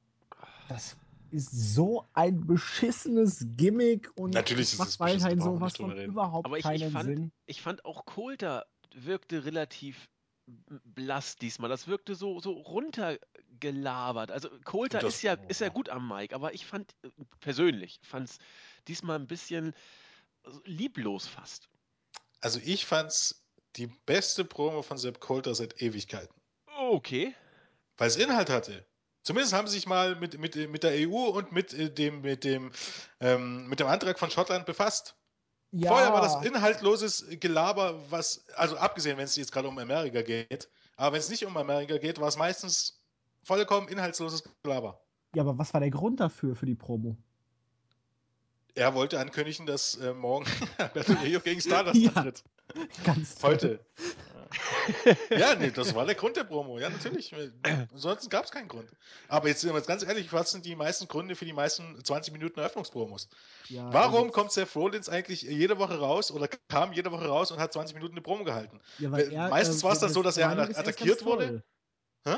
das ist so ein beschissenes Gimmick und Natürlich ist macht wir sowas von reden. überhaupt Aber ich, keinen ich, fand, Sinn. ich fand auch Coulter wirkte relativ blass diesmal. Das wirkte so, so runtergelabert. Also Coulter Das- ist ja, ist ja gut am Mic, aber ich fand äh, persönlich, fand es diesmal ein bisschen lieblos fast. also ich fand's die beste Promo von Sepp Coulter seit Ewigkeiten. Okay. Weil es Inhalt hatte. Zumindest haben sie sich mal mit, mit, mit der EU und mit äh, dem, mit dem, ähm, mit dem Antrag von Schottland befasst. Ja, Vorher war das inhaltloses Gelaber, was, also abgesehen, wenn es jetzt gerade um Amerika geht, aber wenn es nicht um Amerika geht, war es meistens vollkommen inhaltsloses Gelaber. ja, aber was war der Grund dafür, für die Promo? Er wollte ankündigen, dass äh, morgen Alberto Rio gegen Stardust Ja. antritt. Ganz toll. Heute. Ja, nee, das war der Grund der Promo. Ja, natürlich. Ansonsten gab es keinen Grund. Aber jetzt sind wir jetzt ganz ehrlich, was sind die meisten Gründe für die meisten 20 Minuten Eröffnungspromos? Ja, Warum also- kommt Seth Rollins eigentlich jede Woche raus oder kam jede Woche raus und hat 20 Minuten eine Promo gehalten? Ja, Weil er, meistens äh, war's dann der- so, dass er attackiert wurde. Hä?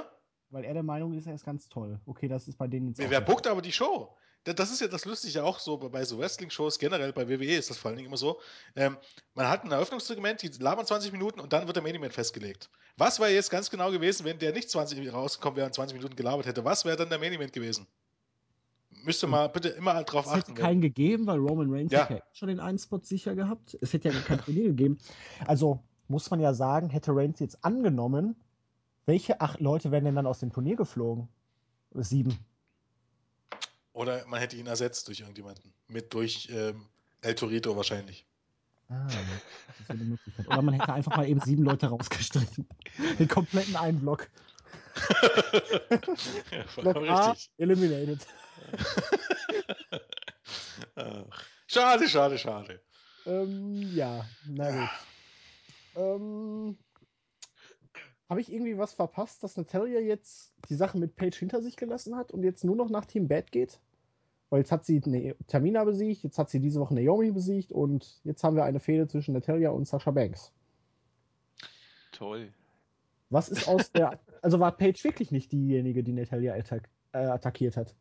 Weil er der Meinung ist, er ist ganz toll. Okay, das ist bei denen jetzt Wer, wer bookt aber die Show? Da- Das ist ja das Lustige auch so bei- so Wrestling-Shows, generell bei WWE ist das vor allen Dingen immer so. Ähm, man hat ein Eröffnungssegment, die labern 20 Minuten und dann wird der Main Event festgelegt. Was wäre jetzt ganz genau gewesen, wenn der nicht 20 rausgekommen wäre und 20 Minuten gelabert hätte? Was wäre dann der Main Event gewesen? Müsste mal bitte immer drauf Es hätte achten. keinen gegeben, weil Roman Reigns Ja. hätte schon den einen Spot sicher gehabt. Es hätte ja kein Turnier gegeben. Also muss man ja sagen, hätte Reigns jetzt angenommen, welche acht Leute wären denn dann aus dem Turnier geflogen? Sieben. Oder man hätte ihn ersetzt durch irgendjemanden. Mit durch ähm, El Torito wahrscheinlich. Ah, das ist eine Möglichkeit. Oder man hätte einfach mal eben sieben Leute rausgestrichen. Den kompletten Einblock. ja, Block A, richtig. eliminated. Ach, schade, schade, schade. Ähm, ja, na gut. Ähm, Habe ich irgendwie was verpasst, dass Natalia jetzt die Sache mit Paige hinter sich gelassen hat und jetzt nur noch nach Team Bad geht? Weil jetzt hat sie ne Tamina besiegt, jetzt hat sie diese Woche Naomi besiegt und jetzt haben wir eine Fehde zwischen Natalia und Sasha Banks. Toll. Was ist aus der. Also war Paige wirklich nicht diejenige, die Natalia attack äh, attackiert hat?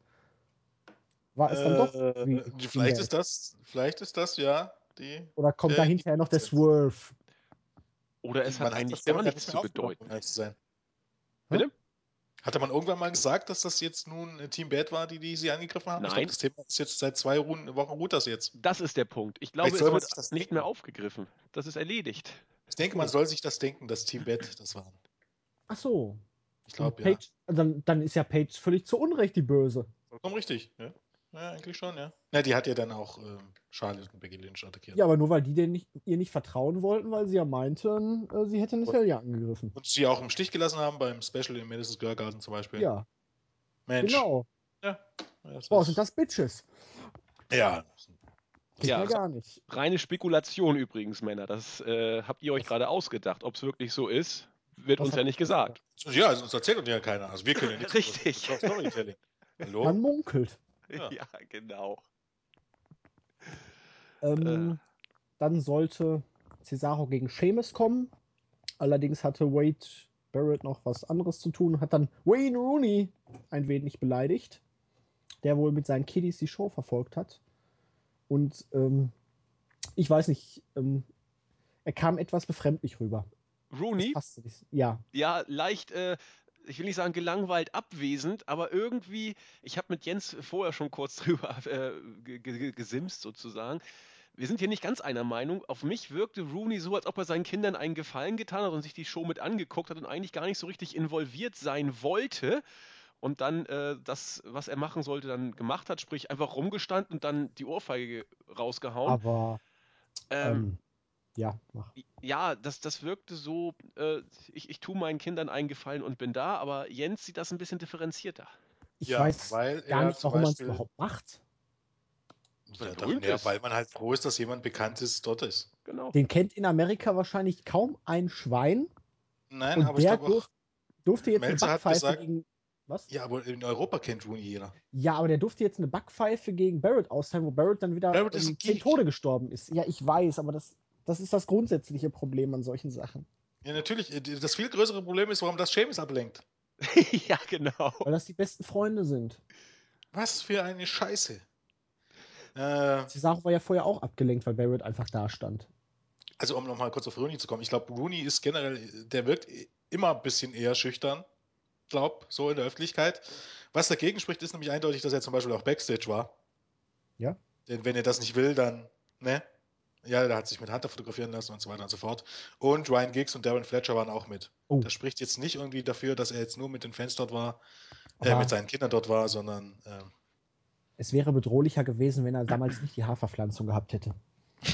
War es dann doch. Äh, wie Team vielleicht ist das, vielleicht ist das ja die. Oder kommt da äh, hinterher noch der Swerve? Oder es Man hat eigentlich ja nichts nicht zu bedeuten. zu sein. Bitte? Hatte man irgendwann mal gesagt, dass das jetzt nun äh, Team Bad war, die, die sie angegriffen haben? Ich Nein. glaube, das Thema ist jetzt seit zwei Runden, Wochen ruht das jetzt. Das ist der Punkt. Ich glaube, es wird das nicht denken. mehr aufgegriffen. Das ist erledigt. Ich denke, man soll sich das denken, dass Team Bad das waren. Ach so. Ich glaube, ja. Dann, dann ist ja Paige völlig zu Unrecht die Böse. Vollkommen richtig. Ja. Ja, eigentlich schon, ja. Ja, die hat ja dann auch ähm, Charlotte und Becky Lynch attackiert. Ja, aber nur weil die denn nicht, ihr nicht vertrauen wollten, weil sie ja meinten, äh, sie hätte Natalia angegriffen. Und sie auch im Stich gelassen haben beim Special im Madison Square Garden zum Beispiel. Ja, Mensch. genau. Ja. Das Boah, ist- sind das Bitches. Ja. Geht Ja. gar nicht. Reine Spekulation übrigens, Männer. Das äh, habt ihr euch gerade ausgedacht. Ob es wirklich so ist, wird Was uns ja nicht gesagt. Ja, also uns erzählt uns ja keiner. Also wir können ja nichts. Richtig. Das ist doch Storytelling. Hallo? Man munkelt. Ja. Ja, genau. Ähm, Dann sollte Cesaro gegen Sheamus kommen. Allerdings hatte Wade Barrett noch was anderes zu tun, hat dann Wayne Rooney ein wenig beleidigt, der wohl mit seinen Kiddies die Show verfolgt hat. Und ähm, ich weiß nicht, ähm, er kam etwas befremdlich rüber. Rooney. Ja, ja, leicht, äh, ich will nicht sagen gelangweilt abwesend, aber irgendwie, ich habe mit Jens vorher schon kurz drüber äh, ge- ge- gesimst sozusagen. Wir sind hier nicht ganz einer Meinung. Auf mich wirkte Rooney so, als ob er seinen Kindern einen Gefallen getan hat und sich die Show mit angeguckt hat und eigentlich gar nicht so richtig involviert sein wollte. Und dann äh, das, was er machen sollte, dann gemacht hat, sprich einfach rumgestanden und dann die Ohrfeige rausgehauen. aber Ähm, ähm, ja, mach. ja, das, das wirkte so, äh, ich, ich tue meinen Kindern einen Gefallen und bin da, aber Jens sieht das ein bisschen differenzierter. Ich Ja, weiß weil gar er nicht, warum man es überhaupt macht. Weil Ja, ja, weil man halt froh ist, dass jemand Bekanntes dort ist. Genau. Den kennt in Amerika wahrscheinlich kaum ein Schwein. Nein, Und aber ich der glaube auch. durf, durfte jetzt Melzer eine Backpfeife gesagt- gegen. Was? Ja, aber in Europa kennt Rooney jeder. Ja, aber der durfte jetzt eine Backpfeife gegen Barrett austeilen, wo Barrett dann wieder Barrett ist ähm, zehn. Tode gestorben ist. Ja, ich weiß, aber das, das ist das grundsätzliche Problem an solchen Sachen. Ja, natürlich. Das viel größere Problem ist, warum das Seamus ablenkt. ja, genau. Weil das die besten Freunde sind. Was für eine Scheiße. Äh, Cesaro war ja vorher auch abgelenkt, weil Barrett einfach da stand. also, um nochmal kurz auf Rooney zu kommen. Ich glaube, Rooney ist generell, der wirkt immer ein bisschen eher schüchtern. Glaub, so in der Öffentlichkeit. Was dagegen spricht, ist nämlich eindeutig, dass er zum Beispiel auch Backstage war. Ja. Denn wenn er das nicht will, dann, ne? Ja, der hat sich mit Hunter fotografieren lassen und so weiter und so fort. Und Ryan Giggs und Darren Fletcher waren auch mit. Oh. Das spricht jetzt nicht irgendwie dafür, dass er jetzt nur mit den Fans dort war, äh, mit seinen Kindern dort war, sondern ähm, Es wäre bedrohlicher gewesen, wenn er damals nicht die Haarverpflanzung gehabt hätte.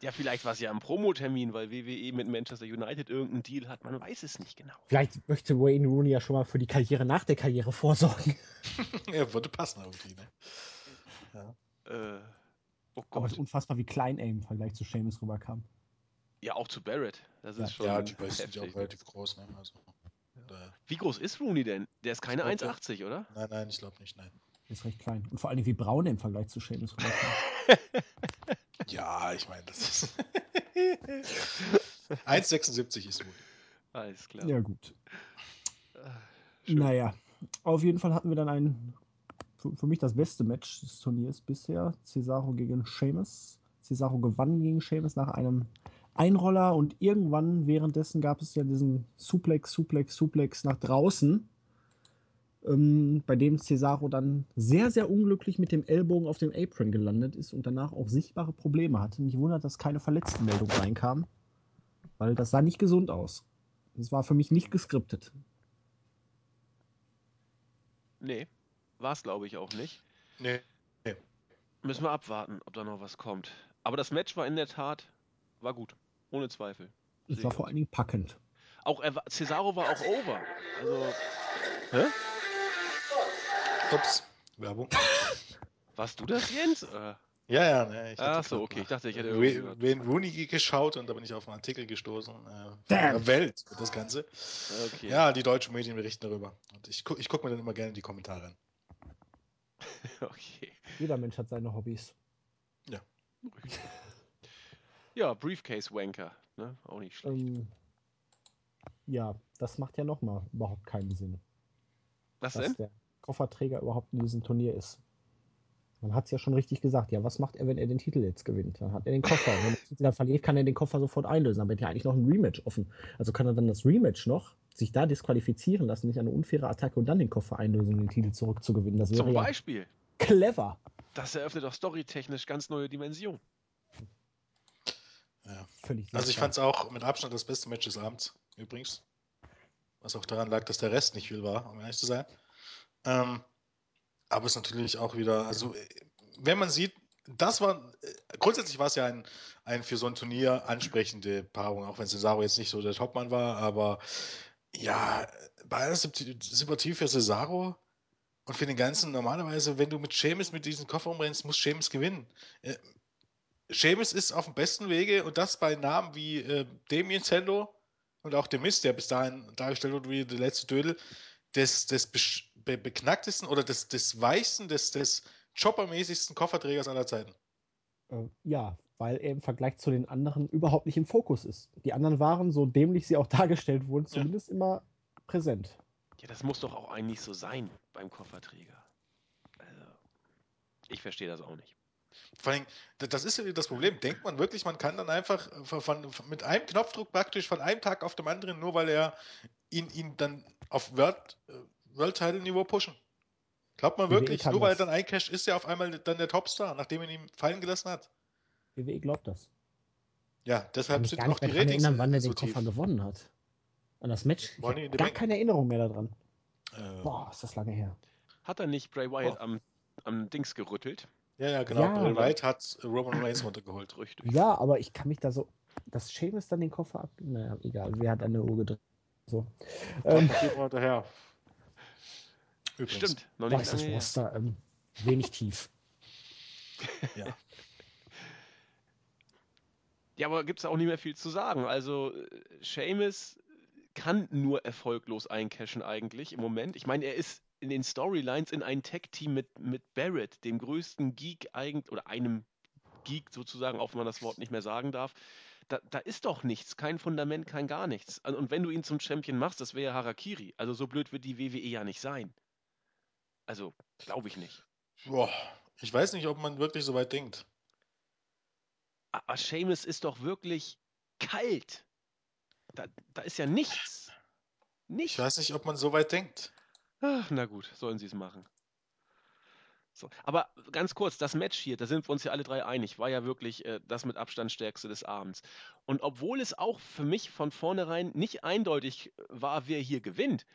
Ja, vielleicht war es ja ein Promotermin, weil WWE mit Manchester United irgendeinen Deal hat. Man weiß es nicht genau. Vielleicht möchte Wayne Rooney ja schon mal für die Karriere nach der Karriere vorsorgen. ja, würde passen irgendwie, ne? Äh, oh Aber es Gott. ist unfassbar, wie klein er im Vergleich zu Seamus rüberkam. Ja, auch zu Barrett. Das Ja. ist schon Ja, die beiden sind ja auch relativ groß, ne? Also, äh, Wie groß ist Rooney denn? Der ist keine Ich glaub, 1,80, oder? nein, nein, ich glaube nicht, nein. Der ist recht klein. Und vor allem, wie braun er im Vergleich zu Seamus rüberkam. Ja, ich meine, das ist. 1,76 ist wohl. Alles klar. ja, gut. Ah, schön. Naja, auf jeden Fall hatten wir dann ein, für, für mich das beste Match des Turniers bisher. Cesaro gegen Sheamus. Cesaro gewann gegen Sheamus nach einem Einroller und irgendwann währenddessen gab es ja diesen Suplex, Suplex, Suplex nach draußen, ähm, bei dem Cesaro dann sehr, sehr unglücklich mit dem Ellbogen auf dem Apron gelandet ist und danach auch sichtbare Probleme hatte. Mich wundert, dass keine Verletztenmeldung reinkam, weil das sah nicht gesund aus. Das war für mich nicht geskriptet. Nee, war es glaube ich auch nicht. Nee. Müssen wir abwarten, ob da noch was kommt. Aber das Match war in der Tat, war gut. Ohne Zweifel. Es war ich vor allen Dingen packend. Auch er, war- Cesaro war auch over. Also. Hä? Ups. Werbung. Warst du das, Jens? Äh, Ja, ja, ne. Ich Ach hatte so, okay, ich dachte, ich hätte. Wayne Rooney geschaut und da bin ich auf einen Artikel gestoßen. Äh, von Damn. der Welt, das Ganze. okay. Ja, die deutschen Medien berichten darüber. Und ich, gu ich gucke mir dann immer gerne die Kommentare an. Okay. Jeder Mensch hat seine Hobbys. Ja, Briefcase Wanker. Ne? Auch nicht schlecht. Ähm, ja, das macht ja nochmal überhaupt keinen Sinn, Was dass denn? der Kofferträger überhaupt in diesem Turnier ist. Man hat es ja schon richtig gesagt. Ja, was macht er, wenn er den Titel jetzt gewinnt? Dann hat er den Koffer. wenn er den Titel dann verliert, kann er den Koffer sofort einlösen. Aber er hat ja eigentlich noch ein Rematch offen. Also kann er dann das Rematch noch sich da disqualifizieren lassen, nicht eine unfaire Attacke und dann den Koffer einlösen, um den Titel zurückzugewinnen. Das wäre Zum ja Beispiel. Clever. Das eröffnet doch storytechnisch ganz neue Dimensionen. Ja. Völlig Also ich fand es auch mit Abstand das beste Match des Abends, übrigens. Was auch daran lag, dass der Rest nicht viel war, um ehrlich zu sein. Ähm, aber es ist natürlich auch wieder, also äh, wenn man sieht, das war, äh, grundsätzlich war es ja ein, ein für so ein Turnier ansprechende Paarung, auch wenn Cesaro jetzt nicht so der Topmann war, aber ja, bei aller Sympathie Sympathie für Cesaro und für den ganzen, normalerweise, wenn du mit Sheamus mit diesem Koffer umrennst, muss Sheamus gewinnen. Äh, Sheamus ist auf dem besten Wege und das bei Namen wie äh, Damien Zendo und auch dem Mist, der bis dahin dargestellt wurde wie der letzte Dödel, des, des besch- be beknacktesten oder des, des weichsten, des, des choppermäßigsten Kofferträgers aller Zeiten. Äh, ja, weil er im Vergleich zu den anderen überhaupt nicht im Fokus ist. Die anderen waren, so dämlich sie auch dargestellt wurden, Ja. zumindest immer präsent. Ja, das muss doch auch eigentlich so sein beim Kofferträger. Also, ich verstehe das auch nicht. Vor allem, da- das ist ja das Problem. Denkt man wirklich, man kann dann einfach von, von, mit einem Knopfdruck praktisch von einem Tag auf dem anderen, nur weil er ihn, ihn dann auf World, äh, World Title Niveau pushen? Glaubt man wirklich, kann nur weil er dann eincasht, ist er auf einmal dann der Topstar, nachdem er ihn fallen gelassen hat? WWE glaubt das. Ja, deshalb mich sind auch nicht die Ratings erinnern, wann er so den tief. Koffer gewonnen hat. An das Match. Ich gar Bank. keine Erinnerung mehr daran. Äh, Boah, ist das lange her. Hat er nicht Bray Wyatt Oh. am, am Dings gerüttelt? ja, ja, genau. Ja. Bray Wyatt hat Roman Reigns runtergeholt. Richtig. Ja, aber ich kann mich da so. Dass Seamus dann den Koffer ab. Naja, egal. Wer hat an der Uhr gedreht? So. Ähm, hinterher. Übrigens. Stimmt, noch boah, nicht ist das. Roster ähm, wenig tief. Ja. Ja, aber gibt es auch nicht mehr viel zu sagen. Also, äh, Seamus kann nur erfolglos eincashen eigentlich im Moment. Ich meine, er ist in den Storylines in ein Tag-Team mit, mit Barrett, dem größten Geek eigentlich, oder einem Geek sozusagen, auch wenn man das Wort nicht mehr sagen darf, da, da ist doch nichts, kein Fundament, kein gar nichts. Und wenn du ihn zum Champion machst, das wäre ja Harakiri. Also so blöd wird die WWE ja nicht sein. Also, glaube ich nicht. Boah, ich weiß nicht, ob man wirklich so weit denkt. Aber Seamus ist doch wirklich kalt. Da, da ist ja nichts. Ich Nichts. weiß nicht, ob man so weit denkt. Ach, na gut, sollen sie es machen. So. Aber ganz kurz, das Match hier, da sind wir uns ja alle drei einig, war ja wirklich äh, das mit Abstand stärkste des Abends. Und obwohl es auch für mich von vornherein nicht eindeutig war, wer hier gewinnt,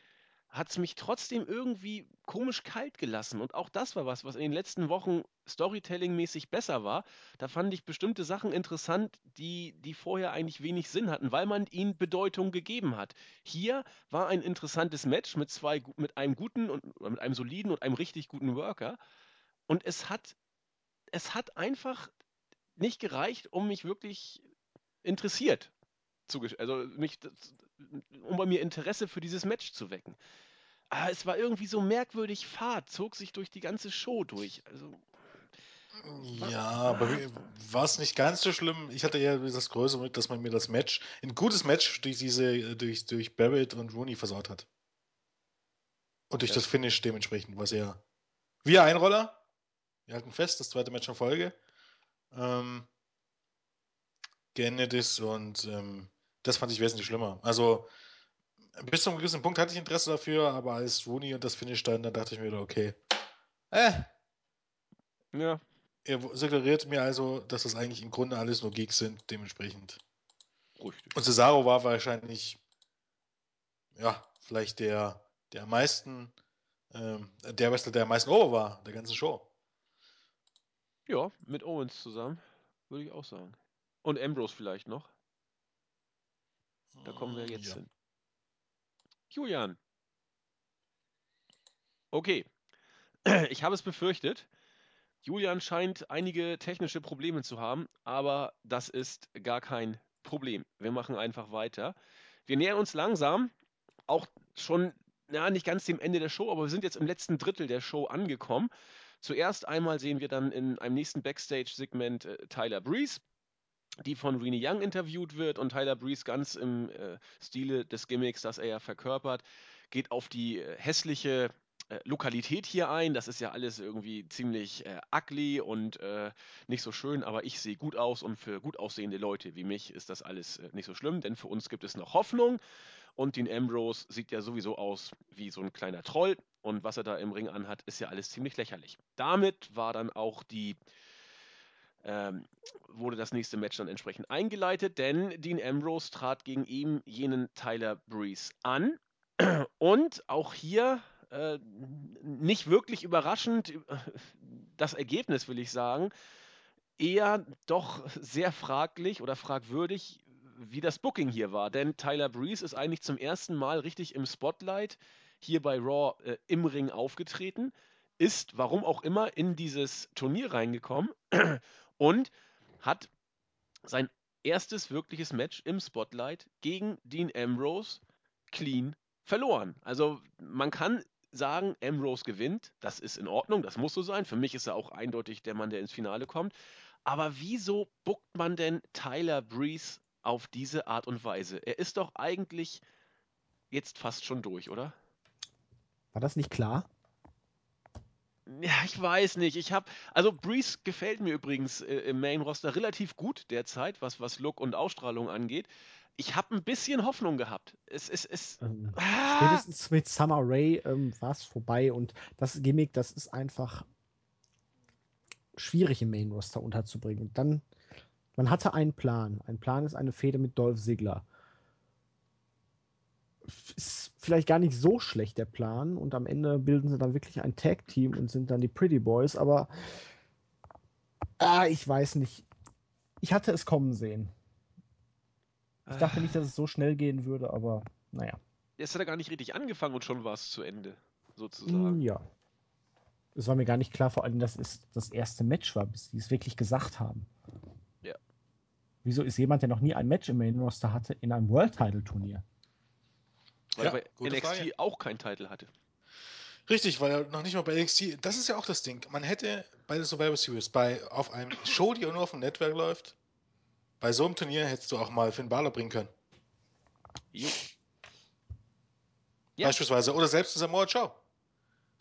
hat es mich trotzdem irgendwie komisch kalt gelassen. Und auch das war was, was in den letzten Wochen Storytelling-mäßig besser war. Da fand ich bestimmte Sachen interessant, die, die vorher eigentlich wenig Sinn hatten, weil man ihnen Bedeutung gegeben hat. Hier war ein interessantes Match mit zwei, mit einem guten und mit einem soliden und einem richtig guten Worker. Und es hat, es hat einfach nicht gereicht, um mich wirklich interessiert zu, also mich, um bei mir Interesse für dieses Match zu wecken. Aber es war irgendwie so merkwürdig fad, zog sich durch die ganze Show durch. Also, Ja, aber war es nicht ganz so schlimm. Ich hatte eher das Größere mit, dass man mir das Match, ein gutes Match durch diese, durch, durch Barrett und Rooney versaut hat. Und durch Ja. das Finish dementsprechend, was ja. Wir Einroller. Wir halten fest, das zweite Match in Folge. Ähm, geendet ist und ähm, das fand ich wesentlich schlimmer. Also bis zu einem gewissen Punkt hatte ich Interesse dafür, aber als Rooney und das Finish dann, dann dachte ich mir wieder, okay. Äh, ja, er suggeriert mir also, dass das eigentlich im Grunde alles nur Geeks sind, dementsprechend. richtig. Und Cesaro war wahrscheinlich, ja, vielleicht der, der am meisten, ähm, der Wrestler, der am meisten over war, der ganzen Show. Ja, mit Owens zusammen, würde ich auch sagen. Und Ambrose vielleicht noch. Da kommen wir jetzt Ja. hin. Julian. Okay. Ich habe es befürchtet. Julian scheint einige technische Probleme zu haben, aber das ist gar kein Problem. Wir machen einfach weiter. Wir nähern uns langsam, auch schon, ja, nicht ganz dem Ende der Show, aber wir sind jetzt im letzten Drittel der Show angekommen. Zuerst einmal sehen wir dann in einem nächsten Backstage-Segment äh, Tyler Breeze, die von Renee Young interviewt wird und Tyler Breeze ganz im äh, Stile des Gimmicks, das er ja verkörpert, geht auf die äh, hässliche äh, Lokalität hier ein. Das ist ja alles irgendwie ziemlich äh, ugly und äh, nicht so schön, aber ich sehe gut aus und für gut aussehende Leute wie mich ist das alles äh, nicht so schlimm, denn für uns gibt es noch Hoffnung. Und Dean Ambrose sieht ja sowieso aus wie so ein kleiner Troll und was er da im Ring anhat, ist ja alles ziemlich lächerlich. Damit war dann auch die ähm, wurde das nächste Match dann entsprechend eingeleitet, denn Dean Ambrose trat gegen ihm jenen Tyler Breeze an. Und auch hier äh, nicht wirklich überraschend äh, das Ergebnis, will ich sagen, eher doch sehr fraglich oder fragwürdig, wie das Booking hier war. Denn Tyler Breeze ist eigentlich zum ersten Mal richtig im Spotlight hier bei Raw äh, im Ring aufgetreten, ist, warum auch immer, in dieses Turnier reingekommen und hat sein erstes wirkliches Match im Spotlight gegen Dean Ambrose clean verloren. Also man kann sagen, Ambrose gewinnt, das ist in Ordnung, das muss so sein. Für mich ist er auch eindeutig der Mann, der ins Finale kommt. Aber wieso buckt man denn Tyler Breeze auf diese Art und Weise? Er ist doch eigentlich jetzt fast schon durch, oder? War das nicht klar? Ja, ich weiß nicht. Ich habe, also Breeze gefällt mir übrigens äh, im Main Roster relativ gut derzeit, was, was Look und Ausstrahlung angeht. Ich habe ein bisschen Hoffnung gehabt. Es ist, es, Ähm, ah, Spätestens mit Summer Rae ähm, war es vorbei und das Gimmick, das ist einfach schwierig im Main Roster unterzubringen. Und dann, man hatte einen Plan. Ein Plan ist eine Fehde mit Dolph Ziggler. Ist vielleicht gar nicht so schlecht der Plan und am Ende bilden sie dann wirklich ein Tag-Team und sind dann die Pretty Boys, aber ah, ich weiß nicht. Ich hatte es kommen sehen. Ich dachte nicht, dass es so schnell gehen würde, aber naja. Jetzt hat er gar nicht richtig angefangen und schon war es zu Ende, sozusagen. Ja. Es war mir gar nicht klar, vor allem, dass es das erste Match war, bis die es wirklich gesagt haben. Ja. Wieso ist jemand, der noch nie ein Match im Main Roster hatte, in einem World Title Turnier? Weil Ja, er bei NXT Frage. auch keinen Titel hatte. Richtig, weil er noch nicht mal bei NXT, das ist ja auch das Ding. Man hätte bei der Survivor Series, bei, auf einem Show, die auch nur auf dem Netzwerk läuft, bei so einem Turnier hättest du auch mal Finn Balor bringen können. Jo. Ja. Beispielsweise. Oder selbst in Samoa Joe.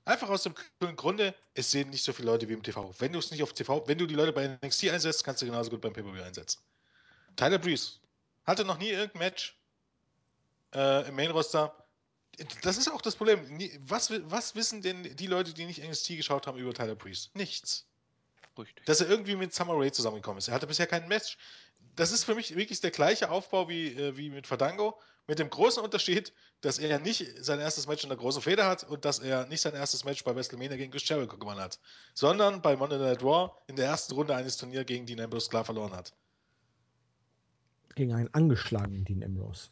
Einfach aus dem Grunde, es sehen nicht so viele Leute wie im TV. Wenn du es nicht auf TV, wenn du die Leute bei NXT einsetzt, kannst du genauso gut beim PPV einsetzen. Tyler Breeze hatte noch nie irgendein Match äh, im Main Roster. Das ist auch das Problem. Was, was wissen denn die Leute, die nicht NXT geschaut haben über Tyler Breeze? Nichts. Richtig. Dass er irgendwie mit Summer Rae zusammengekommen ist. Er hatte bisher kein Match. Das ist für mich wirklich der gleiche Aufbau wie, äh, wie mit Fandango. Mit dem großen Unterschied, dass er nicht sein erstes Match in der großen Feder hat und dass er nicht sein erstes Match bei WrestleMania gegen Chris Jericho gewonnen hat, sondern bei Monday Night Raw in der ersten Runde eines Turniers gegen Dean Ambrose klar verloren hat. Gegen einen angeschlagenen Dean Ambrose.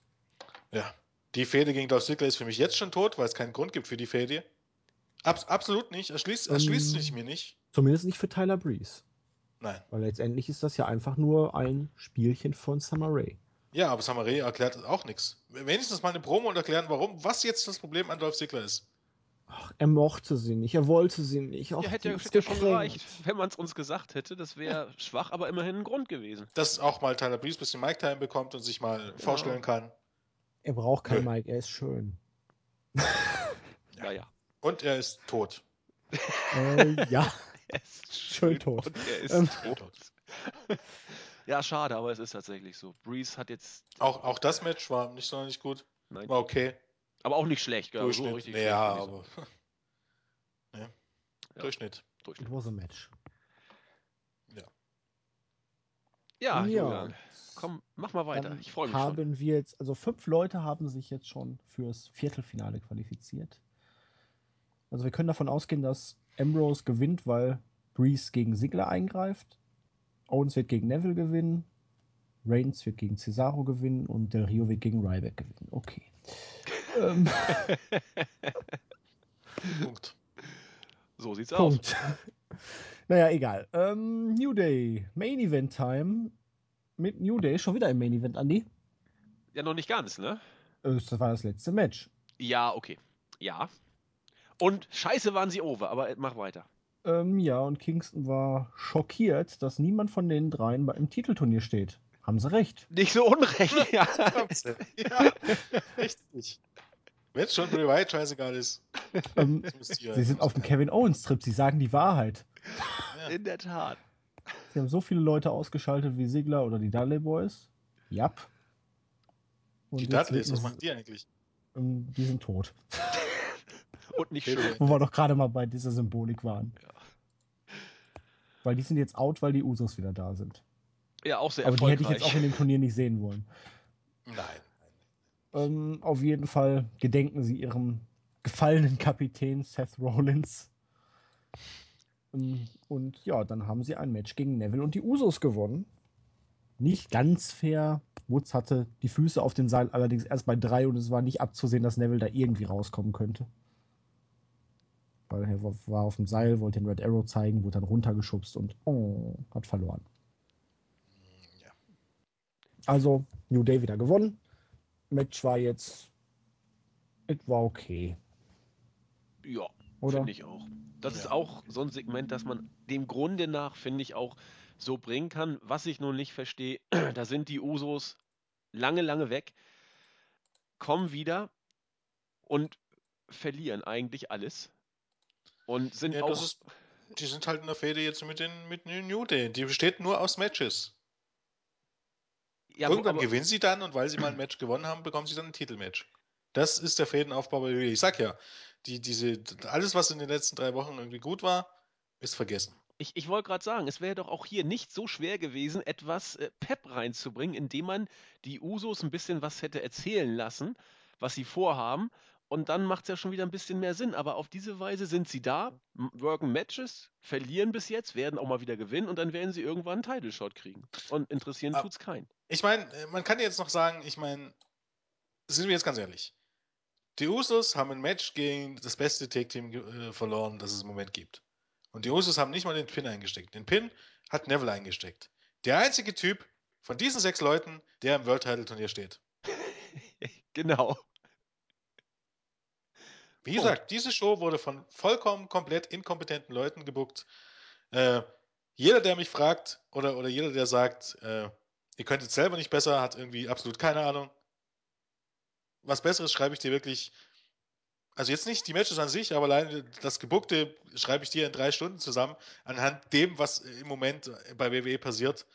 Ja. Die Fehde gegen Dolph Ziggler ist für mich jetzt schon tot, weil es keinen Grund gibt für die Fehde. Abs absolut nicht. Erschließt, erschließt Ähm. sich mir nicht. Zumindest nicht für Tyler Breeze. Nein. Weil letztendlich ist das ja einfach nur ein Spielchen von Summer Rae. Ja, aber Summer Rae erklärt auch nichts. Wenigstens mal eine Promo und erklären, warum, was jetzt das Problem an Dolph Ziggler ist. Ach, er mochte sie nicht, er wollte sie nicht. Ach, Ja, hätte ja, hätte ja schon gereicht, wenn man es uns gesagt hätte. Das wäre schwach, aber immerhin ein Grund gewesen. Dass auch mal Tyler Breeze ein bisschen Mic-Time bekommt und sich mal vorstellen kann. Er braucht kein Nö. Mike, er ist schön. Ja, ja. Und er ist tot. äh, ja, Er ist Schön tot. Und er ist Ähm. tot. ja, schade, aber es ist tatsächlich so. Breeze hat jetzt. Auch, auch das Match war nicht sonderlich gut. Nein. War okay. Aber auch nicht schlecht, gell? So Durchschnitt. richtig ja, schlecht aber. ich sagen. ja. Ja. Durchschnitt. it Durchschnitt. was a match. Ja, Julian. Komm, mach mal weiter. Dann Ich freue mich haben schon. wir jetzt, also fünf Leute haben sich jetzt schon fürs Viertelfinale qualifiziert. Also wir können davon ausgehen, dass Ambrose gewinnt, weil Breeze gegen Ziggler eingreift. Owens wird gegen Neville gewinnen. Reigns wird gegen Cesaro gewinnen und Del Rio wird gegen Ryback gewinnen. Okay. ähm, Punkt. So sieht's aus. Naja, egal. Ähm, New Day, Main Event Time. Mit New Day schon wieder im Main Event, Andy. Ja, noch nicht ganz, ne? Äh, Das war das letzte Match. Ja, okay. Ja. Und scheiße waren sie over, aber mach weiter. Ähm, ja, und Kingston war schockiert, dass niemand von den dreien bei- im Titelturnier steht. Haben sie recht. Nicht so unrecht, ja. ja, richtig. Wenn schon Bray Wyatt scheißegal ist. Ähm, sie sind auf dem Kevin Owens Trip, sie sagen die Wahrheit. Ja. In der Tat. Sie haben so viele Leute ausgeschaltet wie Sigler oder die Dudley Boys. Jap. Und Die Dudleys, was machen die eigentlich? ähm, die sind tot. Und nicht schön. Wo wir doch gerade mal bei dieser Symbolik waren. Ja. Weil die sind jetzt out, weil die Usos wieder da sind. Ja, auch sehr Aber die hätte ich erfolgreich. jetzt auch in dem Turnier nicht sehen wollen. Nein. Ähm, auf jeden Fall gedenken sie ihrem gefallenen Kapitän Seth Rollins. Ähm, und ja, dann haben sie ein Match gegen Neville und die Usos gewonnen. Nicht ganz fair. Woods hatte die Füße auf dem Seil allerdings erst bei drei und es war nicht abzusehen, dass Neville da irgendwie rauskommen könnte. Weil er war auf dem Seil, wollte den Red Arrow zeigen, wurde dann runtergeschubst und oh, hat verloren. Ja. Also, New Day wieder gewonnen. Match war jetzt. Es war okay. Ja, finde ich auch. Das ist Ja. auch so ein Segment, das man dem Grunde nach, finde ich, auch so bringen kann. Was ich nun nicht verstehe, da sind die Usos lange, lange weg, kommen wieder und verlieren eigentlich alles. Und sind Ja, auch. ist, die sind halt in der Fehde jetzt mit den mit den New Day. Die besteht nur aus Matches. ja, Irgendwann aber- gewinnen sie dann und weil sie mal ein Match gewonnen haben, bekommen sie dann ein Titelmatch. Das ist der Fädenaufbau bei WWE. Ich sag ja, die, diese, alles, was in den letzten drei Wochen irgendwie gut war, ist vergessen. Ich, ich wollte gerade sagen, es wäre doch auch hier nicht so schwer gewesen, etwas äh, Pep reinzubringen, indem man die Usos ein bisschen was hätte erzählen lassen, was sie vorhaben. Und dann macht es ja schon wieder ein bisschen mehr Sinn. Aber auf diese Weise sind sie da, worken Matches, verlieren bis jetzt, werden auch mal wieder gewinnen und dann werden sie irgendwann einen Title Shot kriegen. Und interessieren Ah. tut's keinen. Ich meine, man kann jetzt noch sagen, ich meine, sind wir jetzt ganz ehrlich. Die Usos haben ein Match gegen das beste Take-Team äh, verloren, das es im Moment gibt. Und die Usos haben nicht mal den Pin eingesteckt. Den Pin hat Neville eingesteckt. Der einzige Typ von diesen sechs Leuten, der im World Title Turnier steht. Genau. Wie gesagt, diese Show wurde von vollkommen komplett inkompetenten Leuten gebuckt. Äh, jeder, der mich fragt, oder, oder jeder, der sagt, äh, Ihr könnt es selber nicht besser, hat irgendwie absolut keine Ahnung. Was Besseres schreibe ich dir wirklich. Also jetzt nicht die Matches an sich, aber allein das Gebuckte schreibe ich dir in drei Stunden zusammen, anhand dem, was im Moment bei WWE passiert.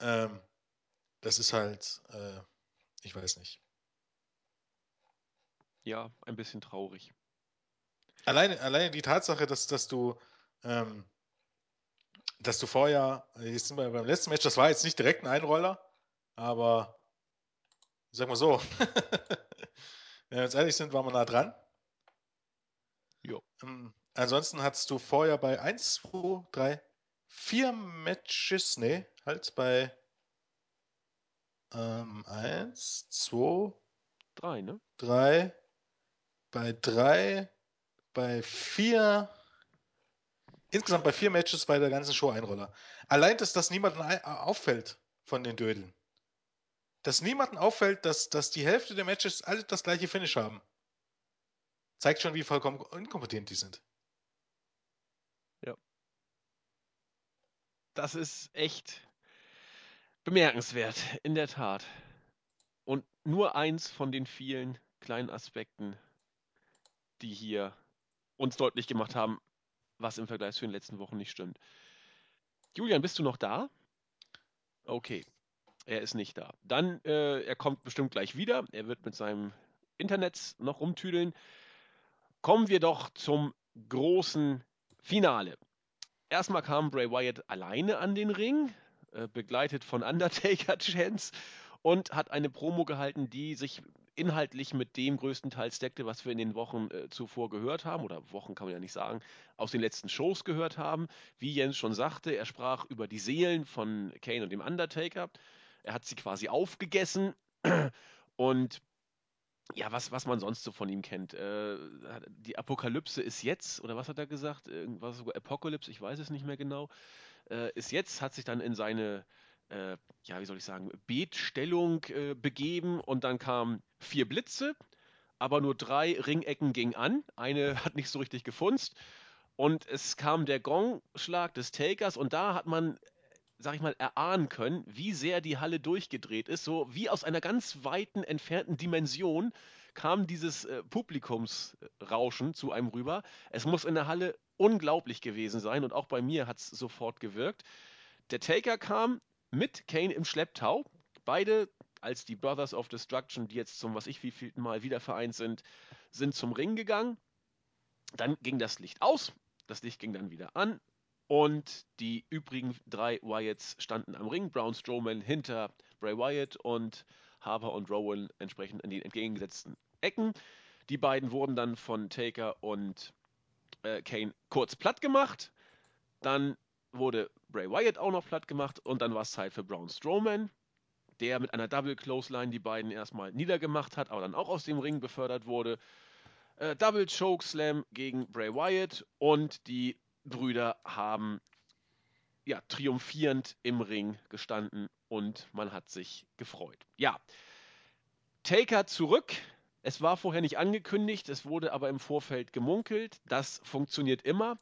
Ähm, das ist halt, äh, ich weiß nicht. Ja, ein bisschen traurig. Alleine, alleine die Tatsache, dass, dass du, ähm, dass du vorher, jetzt sind wir beim letzten Match, das war jetzt nicht direkt ein Einroller, aber sag mal so, wenn wir jetzt ehrlich sind, waren wir nah dran. Jo. Ähm, ansonsten hattest du vorher bei 1, 2, 3, 4 Matches, nee, halt bei ähm, 1, 2, Drei, ne? 3, bei 3, bei 4, insgesamt bei 4 Matches bei der ganzen Show Einroller. Allein, dass das niemandem ei- auffällt von den Dödeln. Dass niemandem auffällt, dass, dass die Hälfte der Matches alle das gleiche Finish haben. Zeigt schon, wie vollkommen inkompetent die sind. Das ist echt bemerkenswert, in der Tat. Und nur eins von den vielen kleinen Aspekten, die hier uns deutlich gemacht haben, was im Vergleich zu den letzten Wochen nicht stimmt. Julian, bist du noch da? Okay, er ist nicht da. Dann, äh, er kommt bestimmt gleich wieder. Er wird mit seinem Internet noch rumtüdeln. Kommen wir doch zum großen Finale. Erstmal kam Bray Wyatt alleine an den Ring, äh, begleitet von Undertaker-Chance und hat eine Promo gehalten, die sich inhaltlich mit dem größtenteils deckte, was wir in den Wochen äh, zuvor gehört haben, oder Wochen kann man ja nicht sagen, aus den letzten Shows gehört haben. Wie Jens schon sagte, er sprach über die Seelen von Kane und dem Undertaker. Er hat sie quasi aufgegessen und ja, was, was man sonst so von ihm kennt. Äh, die Apokalypse ist jetzt, oder was hat er gesagt? Irgendwas sogar Apokalypse, ich weiß es nicht mehr genau. Äh, ist jetzt, hat sich dann in seine, äh, ja, wie soll ich sagen, Betstellung äh, begeben und dann kamen vier Blitze, aber nur drei Ringecken gingen an. Eine hat nicht so richtig gefunzt. Und es kam der Gongschlag des Takers und da hat man sag ich mal, erahnen können, wie sehr die Halle durchgedreht ist. So wie aus einer ganz weiten, entfernten Dimension kam dieses äh, Publikumsrauschen zu einem rüber. Es muss in der Halle unglaublich gewesen sein und auch bei mir hat es sofort gewirkt. Der Taker kam mit Kane im Schlepptau. Beide als die Brothers of Destruction, die jetzt zum was ich wievielten Mal wieder vereint sind, sind zum Ring gegangen. Dann ging das Licht aus, das Licht ging dann wieder an und die übrigen drei Wyatts standen am Ring. Braun Strowman hinter Bray Wyatt und Harper und Rowan entsprechend in den entgegengesetzten Ecken. Die beiden wurden dann von Taker und äh, Kane kurz platt gemacht. Dann wurde Bray Wyatt auch noch platt gemacht und dann war es Zeit für Braun Strowman, der mit einer Double Clothesline die beiden erstmal niedergemacht hat, aber dann auch aus dem Ring befördert wurde. Äh, Double Choke Slam gegen Bray Wyatt und die Brüder haben ja triumphierend im Ring gestanden und man hat sich gefreut. Ja, Taker zurück. Es war vorher nicht angekündigt, es wurde aber im Vorfeld gemunkelt. Das funktioniert immer.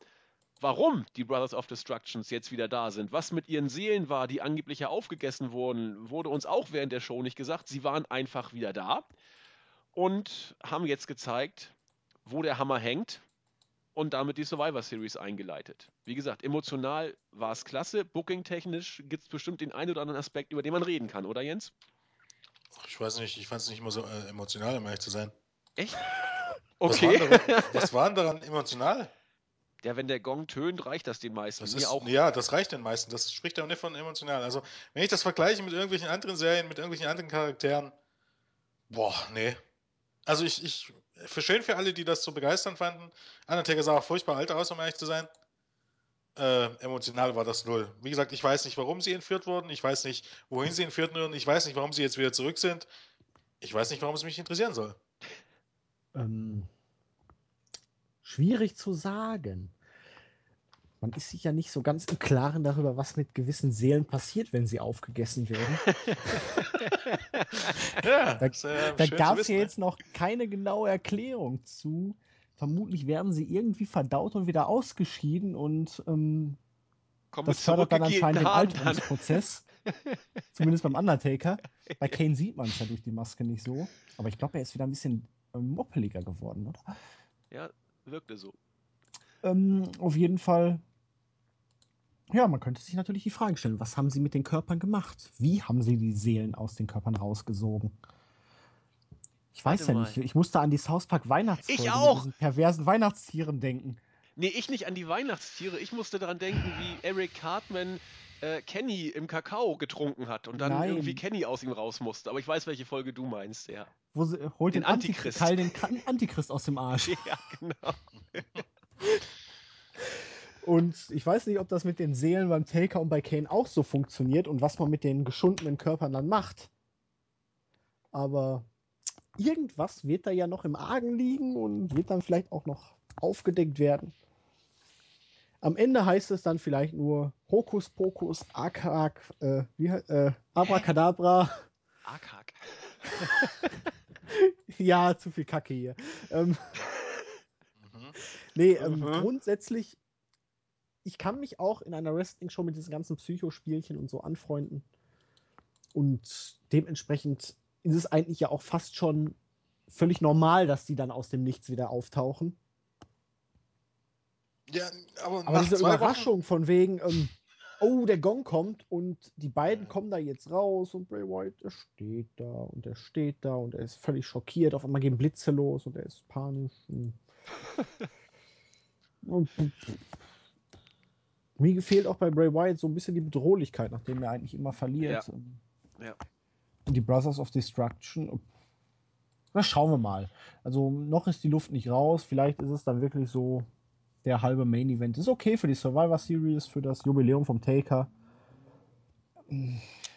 Warum die Brothers of Destructions jetzt wieder da sind, was mit ihren Seelen war, die angeblich ja aufgegessen wurden, wurde uns auch während der Show nicht gesagt. Sie waren einfach wieder da und haben jetzt gezeigt, wo der Hammer hängt und damit die Survivor Series eingeleitet. Wie gesagt, emotional war es klasse, booking-technisch gibt es bestimmt den einen oder anderen Aspekt, über den man reden kann, oder Jens? Ich weiß nicht, ich fand es nicht immer so äh, emotional, um ehrlich zu sein. Echt? Was Okay. war, daran, was war denn daran emotional? Ja, wenn der Gong tönt, reicht das den meisten. Das ist, auch. Ja, das reicht den meisten. Das spricht auch nicht von emotional. Also, wenn ich das vergleiche mit irgendwelchen anderen Serien, mit irgendwelchen anderen Charakteren, boah, nee. Also, ich, ich, für schön für alle, die das so begeistern fanden. Undertaker sah auch furchtbar alt aus, um ehrlich zu sein. Äh, emotional war das null. Wie gesagt, ich weiß nicht, warum sie entführt wurden. Ich weiß nicht, wohin sie entführt wurden. Ich weiß nicht, warum sie jetzt wieder zurück sind. Ich weiß nicht, warum es mich interessieren soll. Ähm, schwierig zu sagen. Man ist sich ja nicht so ganz im Klaren darüber, was mit gewissen Seelen passiert, wenn sie aufgegessen werden. Ja, Da- äh, Da schön zu gab es ja jetzt noch keine genaue Erklärung zu. Vermutlich werden sie irgendwie verdaut und wieder ausgeschieden und ähm, Das fördert dann anscheinend den. Alterungsprozess. Zumindest beim Undertaker. Bei Kane sieht man es ja durch die Maske nicht so. Aber ich glaube, er ist wieder ein bisschen ähm, moppeliger geworden, oder? Ja, wirkte so. Ähm, auf jeden Fall. Ja, man könnte sich natürlich die Frage stellen, was haben sie mit den Körpern gemacht? Wie haben sie die Seelen aus den Körpern rausgesogen? Ich weiß Warte ja mal. nicht. Ich musste an die South Park Weihnachtsfolge Ich auch! mit perversen Weihnachtstieren denken. Nee, ich nicht an die Weihnachtstiere. Ich musste daran denken, wie Eric Cartman äh, Kenny im Kakao getrunken hat und dann Nein. irgendwie Kenny aus ihm raus musste. Aber ich weiß, welche Folge du meinst, ja. Wo sie, holt Den den, Antichrist. Antichrist. Den Antichrist aus dem Arsch. Ja, genau. Und ich weiß nicht, ob das mit den Seelen beim Taker und bei Kane auch so funktioniert und was man mit den geschundenen Körpern dann macht. Aber irgendwas wird da ja noch im Argen liegen und wird dann vielleicht auch noch aufgedeckt werden. Am Ende heißt es dann vielleicht nur Hokus Pokus, Akak, äh, wie, äh, Abracadabra. Arkak. ja, zu viel Kacke hier. Ähm, nee, ähm, Mhm. grundsätzlich, ich kann mich auch in einer Wrestling-Show mit diesen ganzen Psychospielchen und so anfreunden. Und dementsprechend ist es eigentlich ja auch fast schon völlig normal, dass die dann aus dem Nichts wieder auftauchen. Ja, aber, Aber diese Überraschung von wegen, ähm, oh, der Gong kommt und die beiden kommen da jetzt raus und Bray Wyatt, der steht da und der steht da und er ist völlig schockiert. Auf einmal gehen Blitze los und er ist panisch. Und mir fehlt auch bei Bray Wyatt so ein bisschen die Bedrohlichkeit, nachdem er eigentlich immer verliert. Ja. Und die Brothers of Destruction. Na, schauen wir mal. Also noch ist die Luft nicht raus. Vielleicht ist es dann wirklich so, der halbe Main Event ist okay für die Survivor Series, für das Jubiläum vom Taker.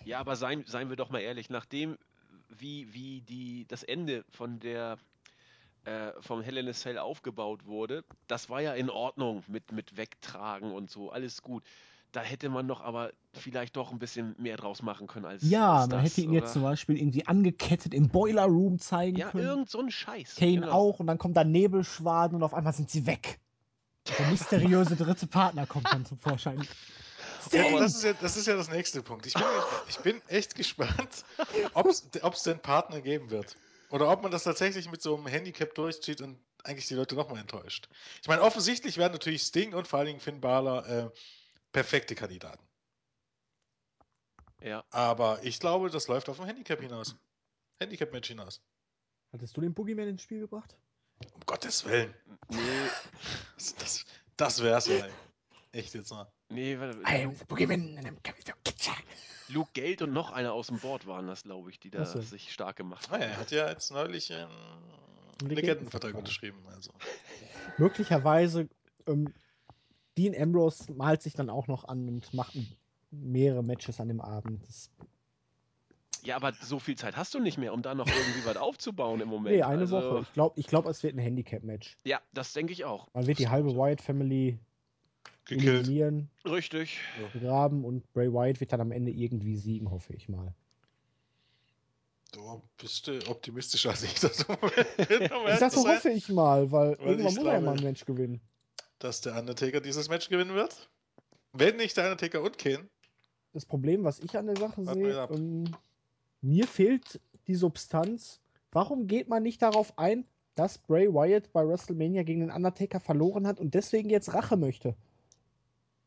Ja, aber seien, seien wir doch mal ehrlich, nachdem wie, wie die, das Ende von der äh, vom Hell in a Cell aufgebaut wurde, das war ja in Ordnung mit, mit Wegtragen und so, alles gut. Da hätte man doch aber vielleicht doch ein bisschen mehr draus machen können als Ja, als man das, hätte ihn jetzt oder? zum Beispiel irgendwie angekettet im Boiler Room zeigen Ja, können. irgend so ein Scheiß. Kane genau. auch und dann kommt da Nebelschwaden und auf einmal sind sie weg. Der mysteriöse dritte Partner kommt dann zum Vorschein. Ja, Sting! das, ist ja, das ist ja das nächste Punkt. Ich bin, ich bin echt gespannt, ob es den Partner geben wird. Oder ob man das tatsächlich mit so einem Handicap durchzieht und eigentlich die Leute nochmal enttäuscht. Ich meine, offensichtlich werden natürlich Sting und vor allen Dingen Finn Balor äh, perfekte Kandidaten. Ja. Aber ich glaube, das läuft auf ein Handicap hinaus. Handicap-Match hinaus. Hattest du den Boogeyman ins Spiel gebracht? Um Gottes Willen. Nee, Das, das, wär's ja. ey. Echt jetzt mal. nee, warte, I am the Boogeyman and I'm coming to get ya. Luke Geld und noch einer aus dem Board waren das, glaube ich, die da so. sich stark gemacht Ah, haben. er hat ja jetzt neulich einen Ein Legendenvertrag unterschrieben. Also. Möglicherweise, ähm, Dean Ambrose malt sich dann auch noch an und macht mehrere Matches an dem Abend. Das, Ja, aber so viel Zeit hast du nicht mehr, um da noch irgendwie was aufzubauen im Moment. nee, eine also, Woche. Ich glaube, ich glaub, es wird ein Handicap-Match. Ja, das denke ich auch. Man wird die halbe. Wyatt Family Gekillt. eliminieren, Richtig. begraben und Bray Wyatt wird dann am Ende irgendwie siegen, hoffe ich mal. Du bist du optimistischer als ich das Ich so sein, hoffe ich mal, weil, Weil irgendwann muss er ja mal ein Match gewinnen. dass der Undertaker dieses Match gewinnen wird. Wenn nicht der Undertaker und Kane. Das Problem, was ich an der Sache Warten sehe, ähm, mir fehlt die Substanz. Warum geht man nicht darauf ein, dass Bray Wyatt bei WrestleMania gegen den Undertaker verloren hat und deswegen jetzt Rache möchte?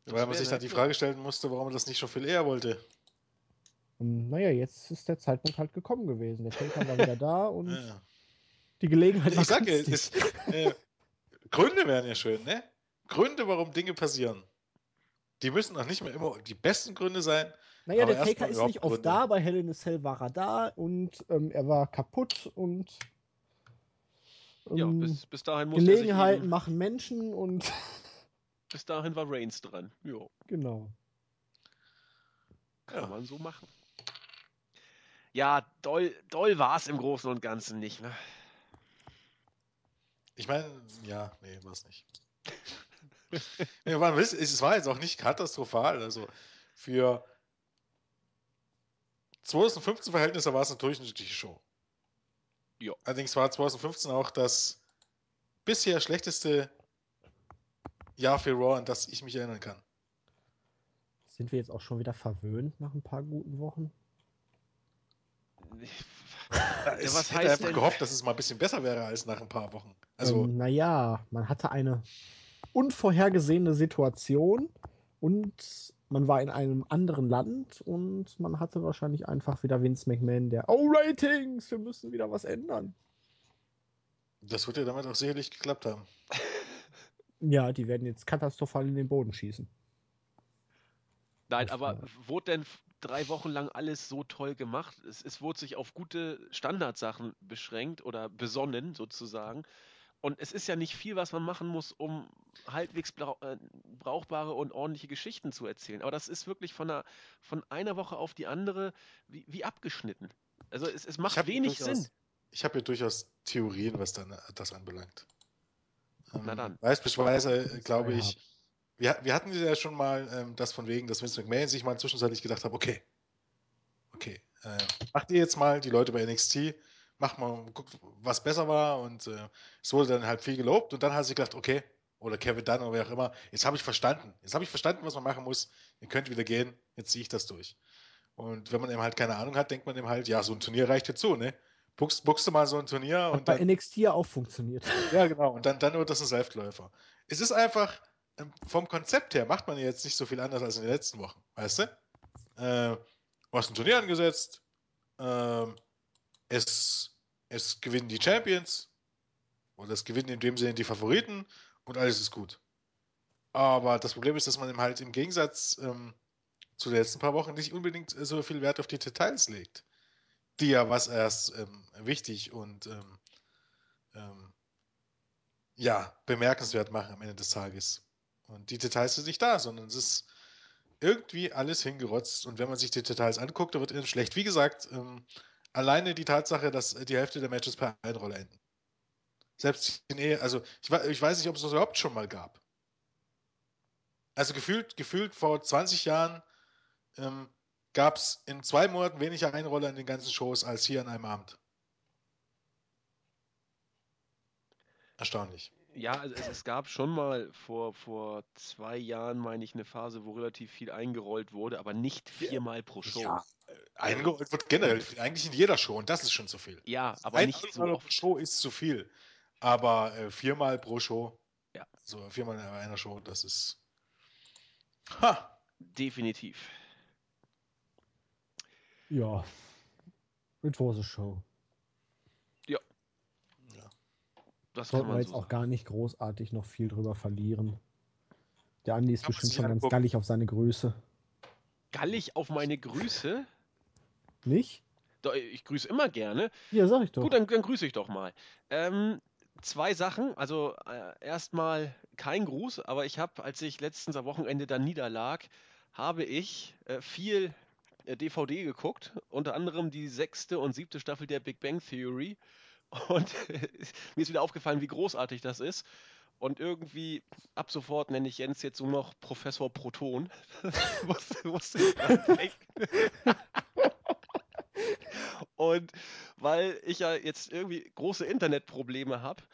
Das weil man sich dann die. Frage stellen musste, warum er das nicht schon viel eher wollte. Ähm, naja, jetzt ist der Zeitpunkt halt gekommen gewesen. Der Taker war wieder da und Ja. die Gelegenheit war Ich sag ja, günstig. es, äh, Gründe wären ja schön, ne? Gründe, warum Dinge passieren. Die müssen auch nicht mehr immer die besten Gründe sein. Naja, der Taker ist nicht oft Gründe. da, bei Hell in a Cell war er da und ähm, er war kaputt und Ja, ähm, bis, bis dahin er sich Gelegenheiten machen Menschen und bis dahin war Reigns dran. Jo, genau. kann Ja. man so machen. Ja, doll, doll war es im Großen und Ganzen nicht. Ne? Ich meine, ja, nee, war es nicht. nee, man es war jetzt auch nicht katastrophal. Also für 2015 Verhältnisse war es eine durchschnittliche Show. Ja. Allerdings war 2015 auch das bisher schlechteste Jahr für Raw, an das ich mich erinnern kann. Sind wir jetzt auch schon wieder verwöhnt nach ein paar guten Wochen? Ja, ich was hätte heißt einfach denn- gehofft, dass es mal ein bisschen besser wäre als nach ein paar Wochen. Also, ähm, naja, man hatte eine unvorhergesehene Situation und man war in einem anderen Land und man hatte wahrscheinlich einfach wieder Vince McMahon, der Oh, Ratings, wir müssen wieder was ändern. das wird ja damit auch sicherlich geklappt haben. Ja, die werden jetzt katastrophal in den Boden schießen. Nein, aber wurde denn drei Wochen lang alles so toll gemacht? Es, es wurde sich auf gute Standardsachen beschränkt oder besonnen sozusagen. Und es ist ja nicht viel, was man machen muss, um halbwegs äh, brauchbare und ordentliche Geschichten zu erzählen. Aber das ist wirklich von einer, von einer Woche auf die andere wie, wie abgeschnitten. Also es, es macht wenig durchaus- Sinn. Ich habe hier durchaus Theorien, was dann, das anbelangt. Na Ähm, dann. Beispielsweise, äh, glaube ich, wir, wir hatten ja schon mal ähm, das von wegen, dass Vince McMahon sich mal zwischenzeitlich gedacht hat, okay, okay, äh, macht ihr jetzt mal die Leute bei NXT, macht mal, guckt, was besser war und äh, es wurde dann halt viel gelobt und dann hat sich gedacht, okay, oder Kevin Dunn oder wer auch immer, jetzt habe ich verstanden, jetzt habe ich verstanden, was man machen muss, ihr könnt wieder gehen, jetzt ziehe ich das durch. Und wenn man eben halt keine Ahnung hat, denkt man eben halt, ja, so ein Turnier reicht jetzt so, ne? Buchst, buchst du mal so ein Turnier Hat und bei dann NXT ja auch funktioniert. ja, genau. Und dann, dann wird das ein Selbstläufer. Es ist einfach, ähm, vom Konzept her macht man jetzt nicht so viel anders als in den letzten Wochen. Weißt du? Äh, du hast ein Turnier angesetzt. Ähm, es, es gewinnen die Champions. Oder es gewinnen in dem Sinne die Favoriten. Und alles ist gut. Aber das Problem ist, dass man halt im Gegensatz ähm, zu den letzten paar Wochen nicht unbedingt äh, so viel Wert auf die Details legt. Die ja was erst ähm, wichtig und ähm, ähm, ja, bemerkenswert machen am Ende des Tages. Und die Details sind nicht da, sondern es ist irgendwie alles hingerotzt. Und wenn man sich die Details anguckt, dann wird ihnen schlecht. Wie gesagt, ähm, alleine die Tatsache, dass die Hälfte der Matches per Einrolle enden. Selbst in Ehe, also ich, ich weiß nicht, ob es das überhaupt schon mal gab. Also gefühlt, gefühlt vor 20 Jahren ähm, gab es in zwei Monaten weniger Einroller in den ganzen Shows als hier an einem Abend. Erstaunlich. Ja, also es, es gab schon mal vor, vor zwei Jahren, meine ich, eine Phase, wo relativ viel eingerollt wurde, aber nicht viermal pro Show. Ja, eingerollt wird generell eigentlich in jeder Show und das ist schon zu viel. Ja, aber Ein nicht so oft. pro Show ist zu viel. Aber äh, viermal pro Show, Ja. so viermal in einer Show, das ist. Ha! Definitiv. Ja. It was a show. Das kann Sollten wir man jetzt so auch sagen. gar nicht großartig noch viel drüber verlieren. Der Andi ist man bestimmt schon ganz gallig auf seine Größe. Gallig auf meine Grüße. Nicht? Doch, Ich grüße immer gerne. Ja, sag ich doch. Gut, dann, dann grüße ich doch mal. Ähm, zwei Sachen. Also äh, erstmal kein Gruß, aber ich habe, als ich letztens am Wochenende dann niederlag, habe ich äh, viel DVD geguckt, unter anderem die sechste und siebte Staffel der Big Bang Theory. Und mir ist wieder aufgefallen, wie großartig das ist. Und irgendwie ab sofort nenne ich Jens jetzt nur noch Professor Proton. wusste, wusste ich nicht. Und weil ich ja jetzt irgendwie große Internetprobleme habe,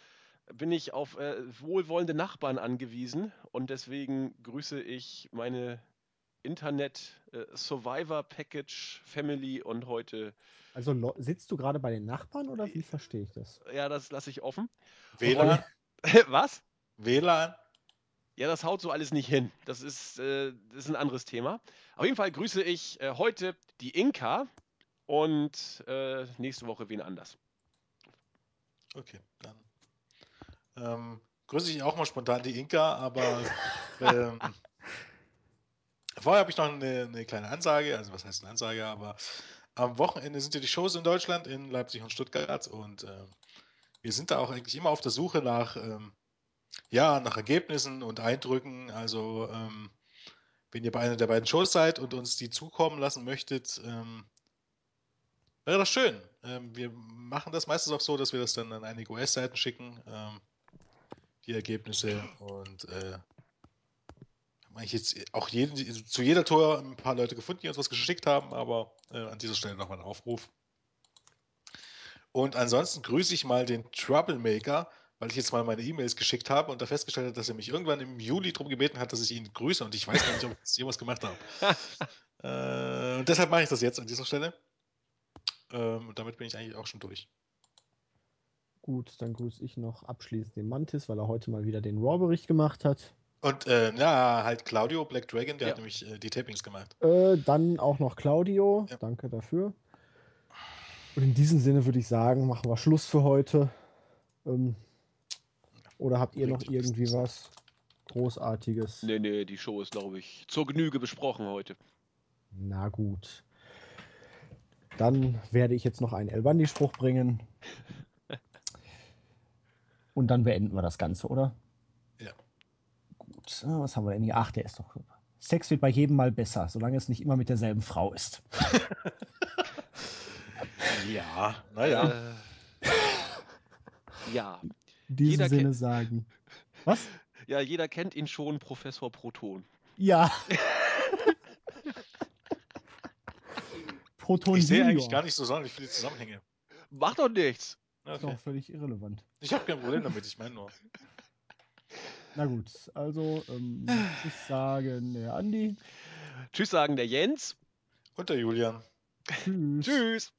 bin ich auf äh, wohlwollende Nachbarn angewiesen und deswegen grüße ich meine Internet äh, Survivor Package Family und heute, Also sitzt du gerade bei den Nachbarn oder wie verstehe ich das? ja, das lasse ich offen. WLAN? Was? WLAN? Ja, das haut so alles nicht hin. Das ist, äh, das ist ein anderes Thema. Auf jeden Fall grüße ich äh, heute die Inka und äh, nächste Woche wen anders. Okay, dann. Ähm, grüße ich auch mal spontan die Inka, aber ähm, vorher habe ich noch eine, eine kleine Ansage, also was heißt eine Ansage, aber am Wochenende sind ja die Shows in Deutschland, in Leipzig und Stuttgart und ähm, wir sind da auch eigentlich immer auf der Suche nach, ähm, ja, nach Ergebnissen und Eindrücken. Also ähm, wenn ihr bei einer der beiden Shows seid und uns die zukommen lassen möchtet, ähm, wäre das schön. Ähm, wir machen das meistens auch so, dass wir das dann an einige US-Seiten schicken, ähm, die Ergebnisse und äh, eigentlich jetzt auch jeden, zu jeder Tour ein paar Leute gefunden, die uns was geschickt haben, aber äh, an dieser Stelle nochmal ein Aufruf. Und ansonsten grüße ich mal den Troublemaker, weil ich jetzt mal meine E-Mails geschickt habe und da festgestellt habe, dass er mich irgendwann im Juli darum gebeten hat, dass ich ihn grüße und ich weiß gar nicht, ob ich das jemals gemacht habe. äh, und deshalb mache ich das jetzt an dieser Stelle. Ähm, und damit bin ich eigentlich auch schon durch. Gut, dann grüße ich noch abschließend den Mantis, weil er heute mal wieder den Raw-Bericht gemacht hat. Und äh, ja, halt Claudio Black Dragon, der Ja. hat nämlich äh, die Tapings gemacht. Äh, dann auch noch Claudio. Ja. Danke dafür. Und in diesem Sinne würde ich sagen, machen wir Schluss für heute. Ähm, oder habt ihr noch irgendwie was Großartiges? Nee, nee, die Show ist, glaube ich, zur Genüge besprochen heute. Na gut. Dann werde ich jetzt noch einen El Bandi-Spruch bringen. Und dann beenden wir das Ganze, oder? Ah, Was haben wir denn hier? Ach, der ist doch. Sex wird bei jedem Mal besser, solange es nicht immer mit derselben Frau ist. Ja, naja. Äh, ja. In diesem Jeder Sinne sagen. Was? Ja, jeder kennt ihn schon, Professor Proton. Ja. Proton ich sehe eigentlich gar nicht so sonderlich viele Zusammenhänge. Macht doch nichts. Ist Okay. doch völlig irrelevant. Ich habe kein Problem damit, ich meine nur. Na gut, also ähm, ich sage der Andi. Tschüss sagen der Jens. Und der Julian. Tschüss. Tschüss. Tschüss.